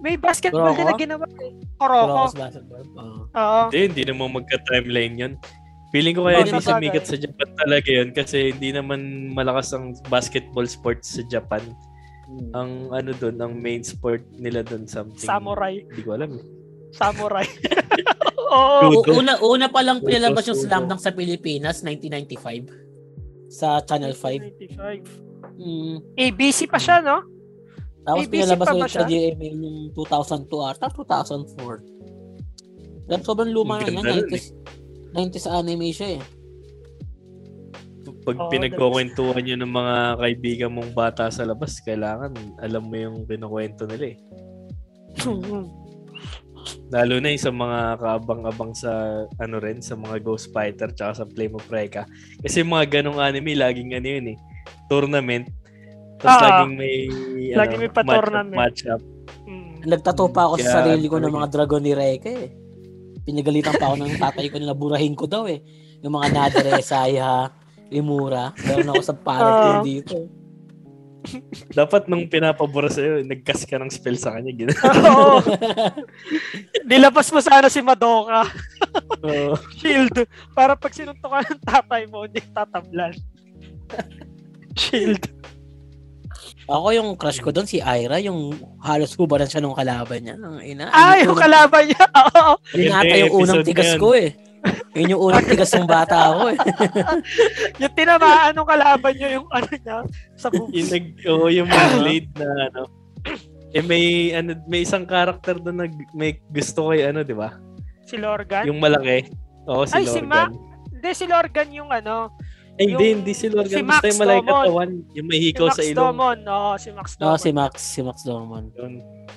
May basketball din na ginawa eh. Kuroko. basketball. oo. Oo. Hindi, hindi naman magka-timeline yun. Feeling ko kaya hindi sabagay. sumikat sa Japan talaga yun kasi hindi naman malakas ang basketball sports sa Japan. Mm. Ang ano doon, ang main sport nila doon something. Samurai. Hindi ko alam. eh. Samurai. Oo. U- una una pa lang pinalabas yung. Slam Dunk sa Pilipinas 1995 sa Channel 5. 95. Mm. ABC pa siya, no? Tapos ABC pinalabas pa ba ulit sa? GMA yung 2002 ata 2004. Pero sobrang luma na yan. ganda nun 90s, 90s anime siya eh. Pag Oo, pinagkukwentuhan nyo ng mga kaibigan mong bata sa labas, kailangan alam mo yung kinukwento nila eh. Lalo na yung sa mga kaabang-abang sa ano rin, sa mga Ghost Fighter tsaka sa Flame of Recca. Kasi mga ganong anime, laging ano yun eh, tournament. Tapos Ah. laging may, Laging may pa-tournament. Match up. Mm. Nagtato pa ako sa Kaya, sarili ko ng mga dragon ni Reke eh. Pinagalitan pa ako ng tatay ko nila burahin ko daw eh. Yung mga Nadere, Saya, Imura. Meron ako sa palette Ah. ko dito. Dapat nung pinapabura sa'yo, nagkas ka ng spell sa kanya. Gina. Oo. Nilabas mo sana si Madoka. Oo. Shield. Para pag sinuntok ka ng tatay mo, hindi tatablan. Shield. Ako yung crush ko doon, si Ira, yung halos hubaran siya nung kalaban niya. Ang ina. Ah, yun yung kalaban niya. Oo. Yun ata yung unang tigas na ko eh. Yun yung unang tigas ng bata ako eh. Yung tinamaan ng kalaban niya, yung ano niya, sa boobs. yung nag, oo, yung blade na ano. Eh may ano may isang character doon nag may gusto kay ano, 'di ba? Si Lorgan. Yung malaki. Oo, si Ay, si Ma- Lorgan. Hindi, si Lorgan yung ano, Hindi, yung- hindi si Lorgan. si Basta Max yung malaki Domon. katawan. Yung may si hikaw Max sa ilong. Domon. Oo, si Max Oo, Domon. si Max, si Max Dorman. Yun.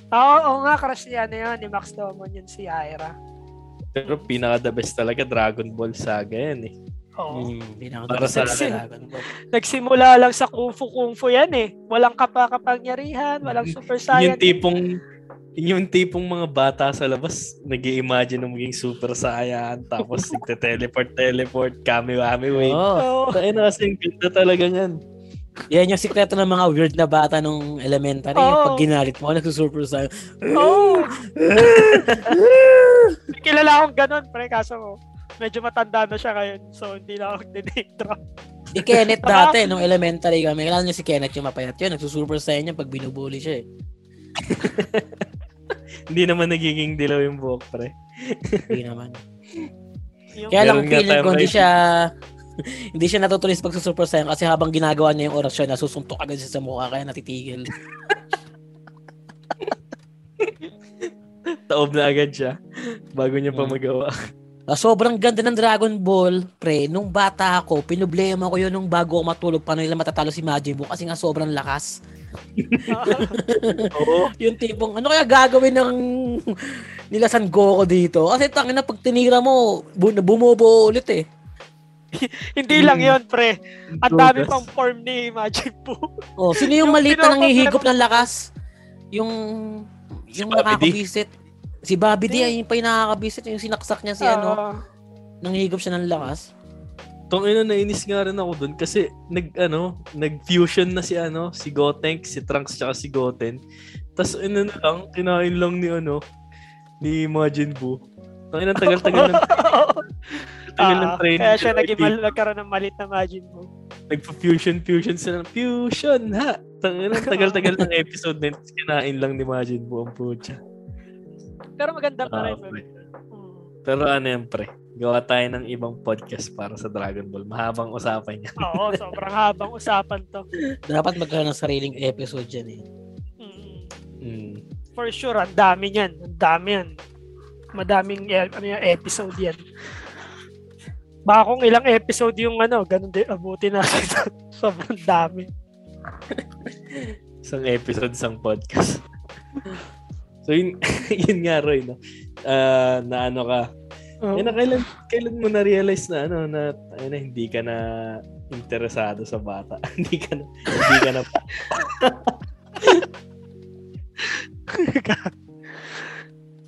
Oo, oo nga, crush niya na yun, ni Max Domon yun si Ira. Pero pinaka the best talaga Dragon Ball Saga yan eh. Oo. Hmm, pinaka Para sa. Dragon Ball. Nagsimula lang sa Kung Fu Kung Fu yan eh. Walang kapakapangyarihan, walang super Yung saiyan. tipong yung tipong mga bata sa labas nag imagine na maging super saiyan tapos nagte-teleport teleport kami wami wait. Oo. Oo. Tayo na kasi ganda talaga yan. Yan yung sikreto ng mga weird na bata nung elementary. Oo. pag ginalit mo, nagsusuper sa'yo. Oo. May kilala akong ganun, pre, kaso medyo matanda na siya ngayon. So, hindi na ako nag-name drop. Si Kenneth dati, nung elementary kami, kailangan niyo si Kenneth yung mapayat yun. Nagsusuper sa'yo niya pag binubuli siya eh. Hindi naman nagiging dilaw yung buhok pre. Hindi naman. Yung, Kaya lang feeling ko hindi siya hindi siya natutulis pag sa Super Saiyan kasi habang ginagawa niya yung orasyon, nasusuntok agad siya sa mukha kaya natitigil. Taob na agad siya bago niya pa Hmm. magawa. Ah, sobrang ganda ng Dragon Ball, pre. Nung bata ako, pinoblema ko yun nung bago ako matulog paano nila matatalo si Majin Buu kasi nga sobrang lakas. Oo. Yung tipong, ano kaya gagawin ng nila San Goku dito? Kasi tangin na pag tinira mo, bu- bumubuo ulit eh. hindi lang Hmm. yun, pre. Ang dami pang form ni Magic Buu. Oh, sino yung, Yung maliit na nanghihigop ng lakas? Yung Si yung Bobby D. nakakabisit. Si Bobby D, ay yung pa yung nakakabisit, yung sinaksak niya si ano, Ah, nanghihigop siya ng lakas. Tong ina nainis nga rin ako dun kasi nag ano, nag-fusion na si ano, si Gotenk, si Trunks tsaka si Goten. Tapos ina na lang, kinain lang ni ano, ni Majin Buu. Ang ina tagal-tagal ng tagal ng ah, training. Kaya siya naging mal- nagkaroon ng malit na Majin Buu. Nagpa-fusion, fusion sila. Fusion, ha? Tagal-tagal ng episode tapos kinain lang ni Majin Buu ang pucha. Pero maganda pa Ah, rin. pre. Hmm. Pero ano yan, pre? Gawa tayo ng ibang podcast para sa Dragon Ball. Mahabang usapan yan. Oo, sobrang habang usapan to. Dapat magkaroon ng sariling episode dyan eh. Mm. Mm. For sure, ang dami niyan. Ang dami yan. Madaming e- ano yung episode yan. Baka kung ilang episode yung ano, ganun din abuti natin. Sobrang dami. Isang episode, isang podcast. so yun, yun nga Roy, no? Ah, na ano ka, Eh, na kailan, kailan mo na-realize na ano, na, ayun na, hindi ka na interesado sa bata. hindi ka na, hindi ka na pa.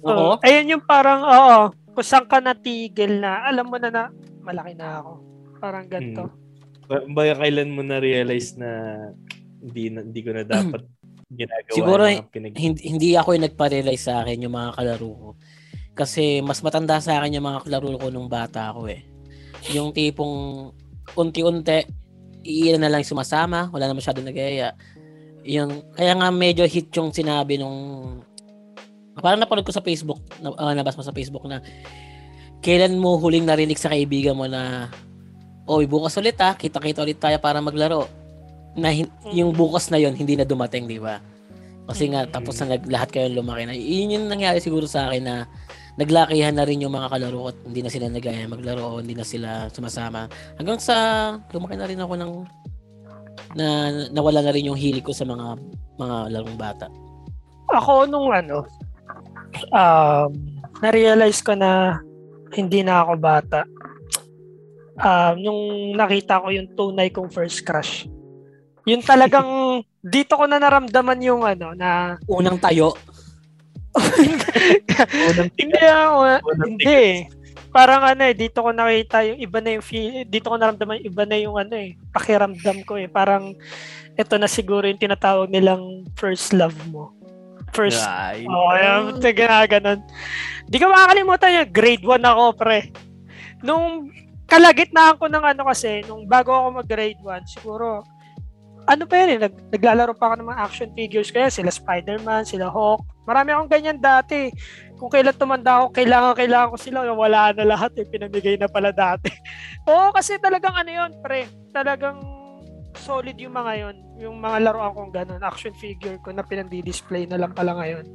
Oo. Oo. Ayun yung parang, oo, kung saan ka natigil na, alam mo na na, malaki na ako. Parang ganito. Ba- Baga kailan mo na-realize na hindi, na, hindi ko na dapat ginagawa Siguro, Hindi, hindi ako yung nagpa-realize sa akin yung mga kalaro ko. Kasi mas matanda sa akin yung mga kalaro ko nung bata ako eh. Yung tipong unti-unti, iilan na lang sumasama, wala na masyado nagaya. Yung, kaya nga medyo hit yung sinabi nung parang napanood ko sa Facebook, na, uh, nabas mo sa Facebook na kailan mo huling narinig sa kaibigan mo na Oy, bukas ulit ha, kita-kita ulit tayo para maglaro. Na hin- yung bukas na yon hindi na dumating, di ba? Kasi nga, tapos na lahat kayo lumaki na. Yun yung nangyari siguro sa akin na naglakihan na rin yung mga kalaro at hindi na sila nagaya maglaro o hindi na sila sumasama. Hanggang sa lumaki na rin ako ng na nawala na rin yung hilig ko sa mga mga larong bata. Ako nung ano, um, na-realize ko na hindi na ako bata. Um, yung nakita ko yung tunay kong first crush. Yun talagang dito ko na naramdaman yung ano na Unang tayo, hindi ako hindi. Parang ano eh dito ko nakita yung iba na yung feel, dito ko naramdaman yung iba na yung ano eh pakiramdam ko eh parang ito na siguro yung tinatawag nilang first love mo. First, Ay, oh, yung ginaganon. Di ka makakalimutan yung grade 1 ako, pre. Nung kalagitnaan ko ng ano kasi, nung bago ako mag-grade 1, siguro, ano pa yun eh, nag, naglalaro pa ako ng mga action figures kaya sila Spider-Man, sila Hulk. Marami akong ganyan dati. Kung kailan tumanda ako, kailangan, kailangan ko sila. Wala na lahat eh, pinamigay na pala dati. Oo, kasi talagang ano yun, pre. Talagang solid yung mga yon yung mga laruan kong ganun, action figure ko na pinandi-display na lang pala ngayon.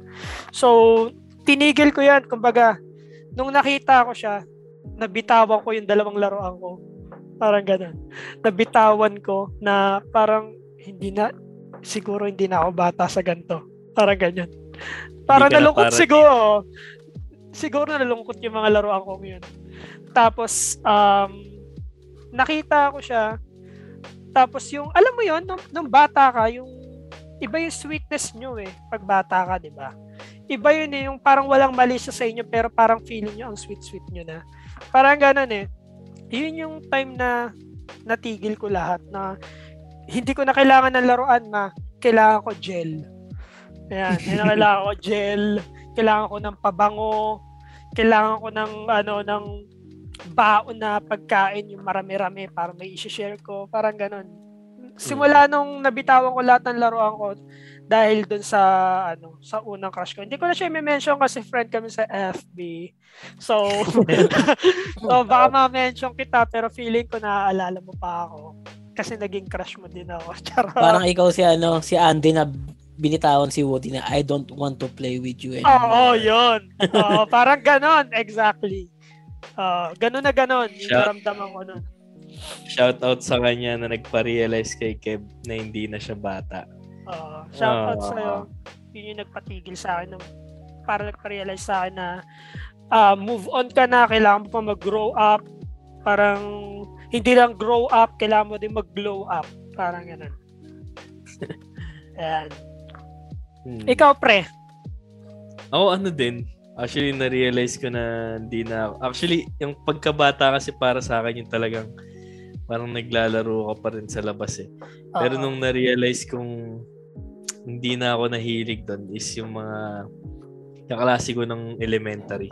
So, tinigil ko yan. Kumbaga, nung nakita ko siya, nabitawan ko yung dalawang laruan ko. Parang ganun. Nabitawan ko na parang hindi na, siguro hindi na ako bata sa ganito. Parang ganyan. Na nalungkot parang- siguro. Siguro nalungkot yung mga laruan ko yun. Tapos, um, nakita ko siya. Tapos yung, alam mo yon nung, nung bata ka, yung iba yung sweetness nyo eh, pag bata ka, di ba? Iba yun eh, yung parang walang mali siya sa inyo, pero parang feeling nyo ang sweet-sweet nyo na. Parang ganun eh. Yun yung time na natigil ko lahat na hindi ko na kailangan ng laruan na kailangan ko gel. Ayan, yun na kailangan ko gel, kailangan ko ng pabango, kailangan ko ng ano ng baon na pagkain yung marami-rami para may i-share ko, parang ganun. Simula nung nabitawan ko lahat ng laruan ko dahil dun sa ano sa unang crush ko. Hindi ko na siya i-mention kasi friend kami sa FB. So, so baka ma-mention kita pero feeling ko naaalala mo pa ako kasi naging crush mo din ako. Charot. Parang ikaw si ano, si Andy na binitawan si Woody na I don't want to play with you Oo, anymore. yun. Oo, parang ganon. Exactly. Uh, ganon na ganon. Yung Siya- naramdaman ko nun. shout out sa kanya na nagpa-realize kay Kev na hindi na siya bata. Uh, shout out Ah. sa'yo. Yun yung nagpatigil sa akin. Ng, para nagpa-realize sa akin na ah, move on ka na. Kailangan mo pa mag-grow up. Parang hindi lang grow up, kailangan mo din mag-glow up. Parang ganun. Ayan. Hmm. Ikaw, pre. Ako ano din, actually na-realize ko na hindi na ako. Actually, yung pagkabata kasi para sa akin yung talagang parang naglalaro ka pa rin sa labas eh. Pero Oo. nung na-realize kong hindi na ako nahilig doon is yung mga kaklase ko ng elementary.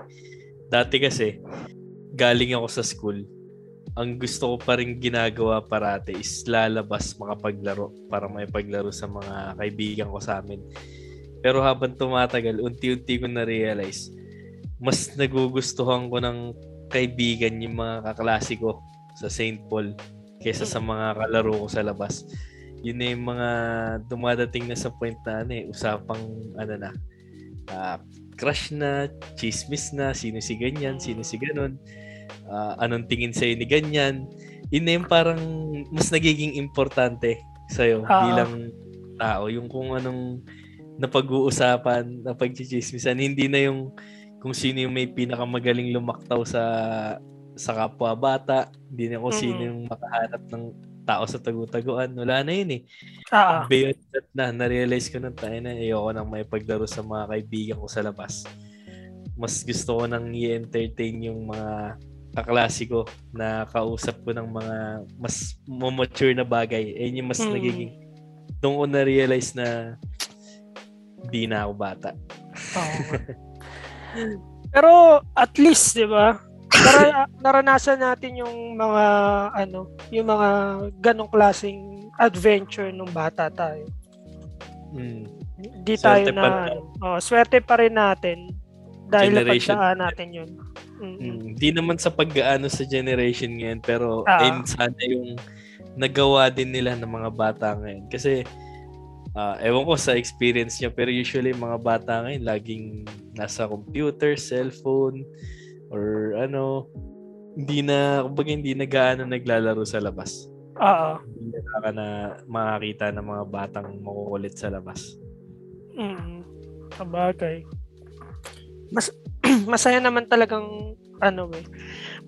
Dati kasi, galing ako sa school. Ang gusto ko pa rin ginagawa parate is lalabas makapaglaro para may paglaro sa mga kaibigan ko sa amin. Pero habang tumatagal, unti-unti ko na-realize, mas nagugustuhan ko ng kaibigan yung mga kaklase ko sa St. Paul kaysa sa mga kalaro ko sa labas. Yun na yung mga dumadating na sa point na ano eh, usapang ano na, ah, crush na, chismis na, sino si ganyan, sino si ganon, ah, anong tingin sa'yo ni ganyan. Yun na yung parang mas nagiging importante sa'yo Oo. bilang tao. Yung kung anong napag-uusapan, napag-chismisan, hindi na yung kung sino yung may pinakamagaling lumaktaw sa sa kapwa bata, hindi na kung sino yung makahanap ng tao sa tagu-taguan. Wala na yun eh. Ah, Beyond that na, na-realize ko nang tayo na ayoko nang may paglaro sa mga kaibigan ko sa labas. Mas gusto ko nang i-entertain yung mga kaklase ko na kausap ko ng mga mas mature na bagay. Eh, yung mas Mm. nagiging doon ko na-realize na di na ako bata. Pero at least, 'di ba? Nara- naranasan natin yung mga ano, yung mga ganong klaseng adventure nung bata tayo. Mm. Hindi tayo Swerte na pa rin. ano, oh, swerte pa rin natin dahil Generation. napagdaan natin 'yun. Mm. Mm, Hindi naman sa pag-aano sa generation ngayon, pero Ah. ayun sana yung nagawa din nila ng mga bata ngayon. Kasi, ah, ewan ko sa experience niya, pero usually mga bata ngayon laging nasa computer, cellphone, or ano, hindi na, kumbaga hindi na gaano naglalaro sa labas. Oo. Hindi na ka na makakita ng mga batang makukulit sa labas. Mm. Sabagay. Mas masaya naman talagang ano eh.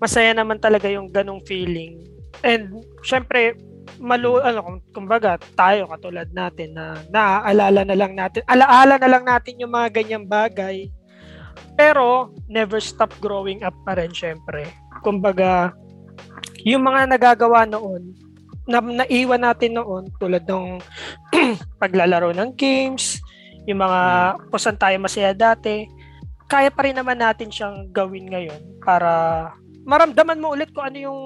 Masaya naman talaga yung ganong feeling. And syempre malu ano kumbaga tayo katulad natin na naaalala na lang natin alaala na lang natin yung mga ganyang bagay pero never stop growing up pa rin syempre kumbaga yung mga nagagawa noon na naiwan natin noon tulad ng paglalaro ng games, yung mga kung saan tayo masaya dati, kaya pa rin naman natin siyang gawin ngayon para maramdaman mo ulit kung ano yung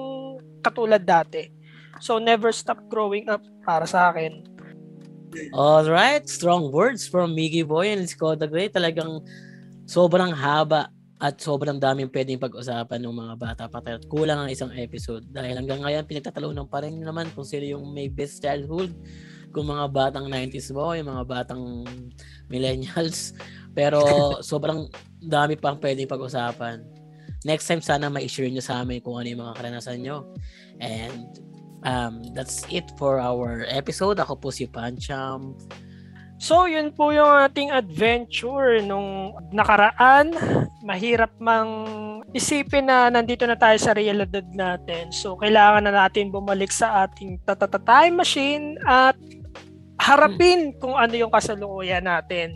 katulad dati. So never stop growing up para sa akin. All right, strong words from Miggy Boy and the Great. Talagang sobrang haba at sobrang daming pwedeng pag-usapan ng mga bata pa at kulang ang isang episode dahil hanggang ngayon pinagtatalunan pa rin naman kung sino yung may best childhood kung mga batang 90s ba o yung mga batang millennials pero sobrang dami pang pwedeng pag-usapan next time sana ma-share nyo sa amin kung ano yung mga karanasan nyo and um, that's it for our episode ako po si Pancham So, yun po yung ating adventure nung nakaraan. Mahirap mang isipin na nandito na tayo sa realidad natin. So, kailangan na natin bumalik sa ating time machine at harapin kung ano yung kasalukuyan natin.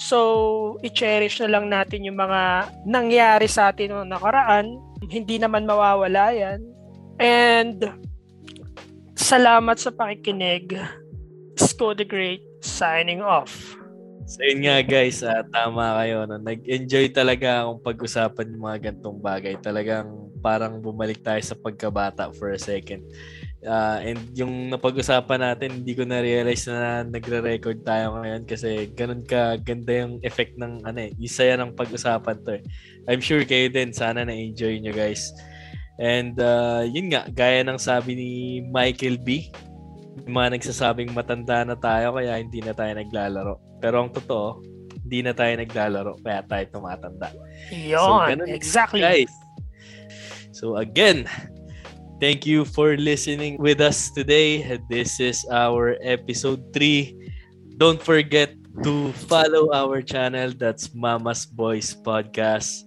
So, i-cherish na lang natin yung mga nangyari sa atin noong nakaraan. Hindi naman mawawala yan. And, salamat sa pakikinig. Sko the Great signing off. So yun nga guys, uh, tama kayo. No? Nag-enjoy talaga akong pag-usapan yung mga gantong bagay. Talagang parang bumalik tayo sa pagkabata for a second. Uh, and yung napag-usapan natin, hindi ko na-realize na nagre-record tayo ngayon kasi ganun ka ganda yung effect ng ano eh. Isa yan ang pag-usapan to eh. I'm sure kayo din, sana na-enjoy nyo guys. And uh, yun nga, gaya ng sabi ni Michael B, mga nagsasabing matanda na tayo kaya hindi na tayo naglalaro. Pero ang totoo, hindi na tayo naglalaro kaya tayo tumatanda. Yun, so, exactly. Guys. So again, thank you for listening with us today. This is our episode 3. Don't forget to follow our channel. That's Mama's Boys Podcast.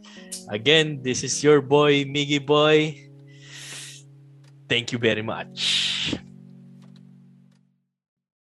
Again, this is your boy, Miggy Boy. Thank you very much.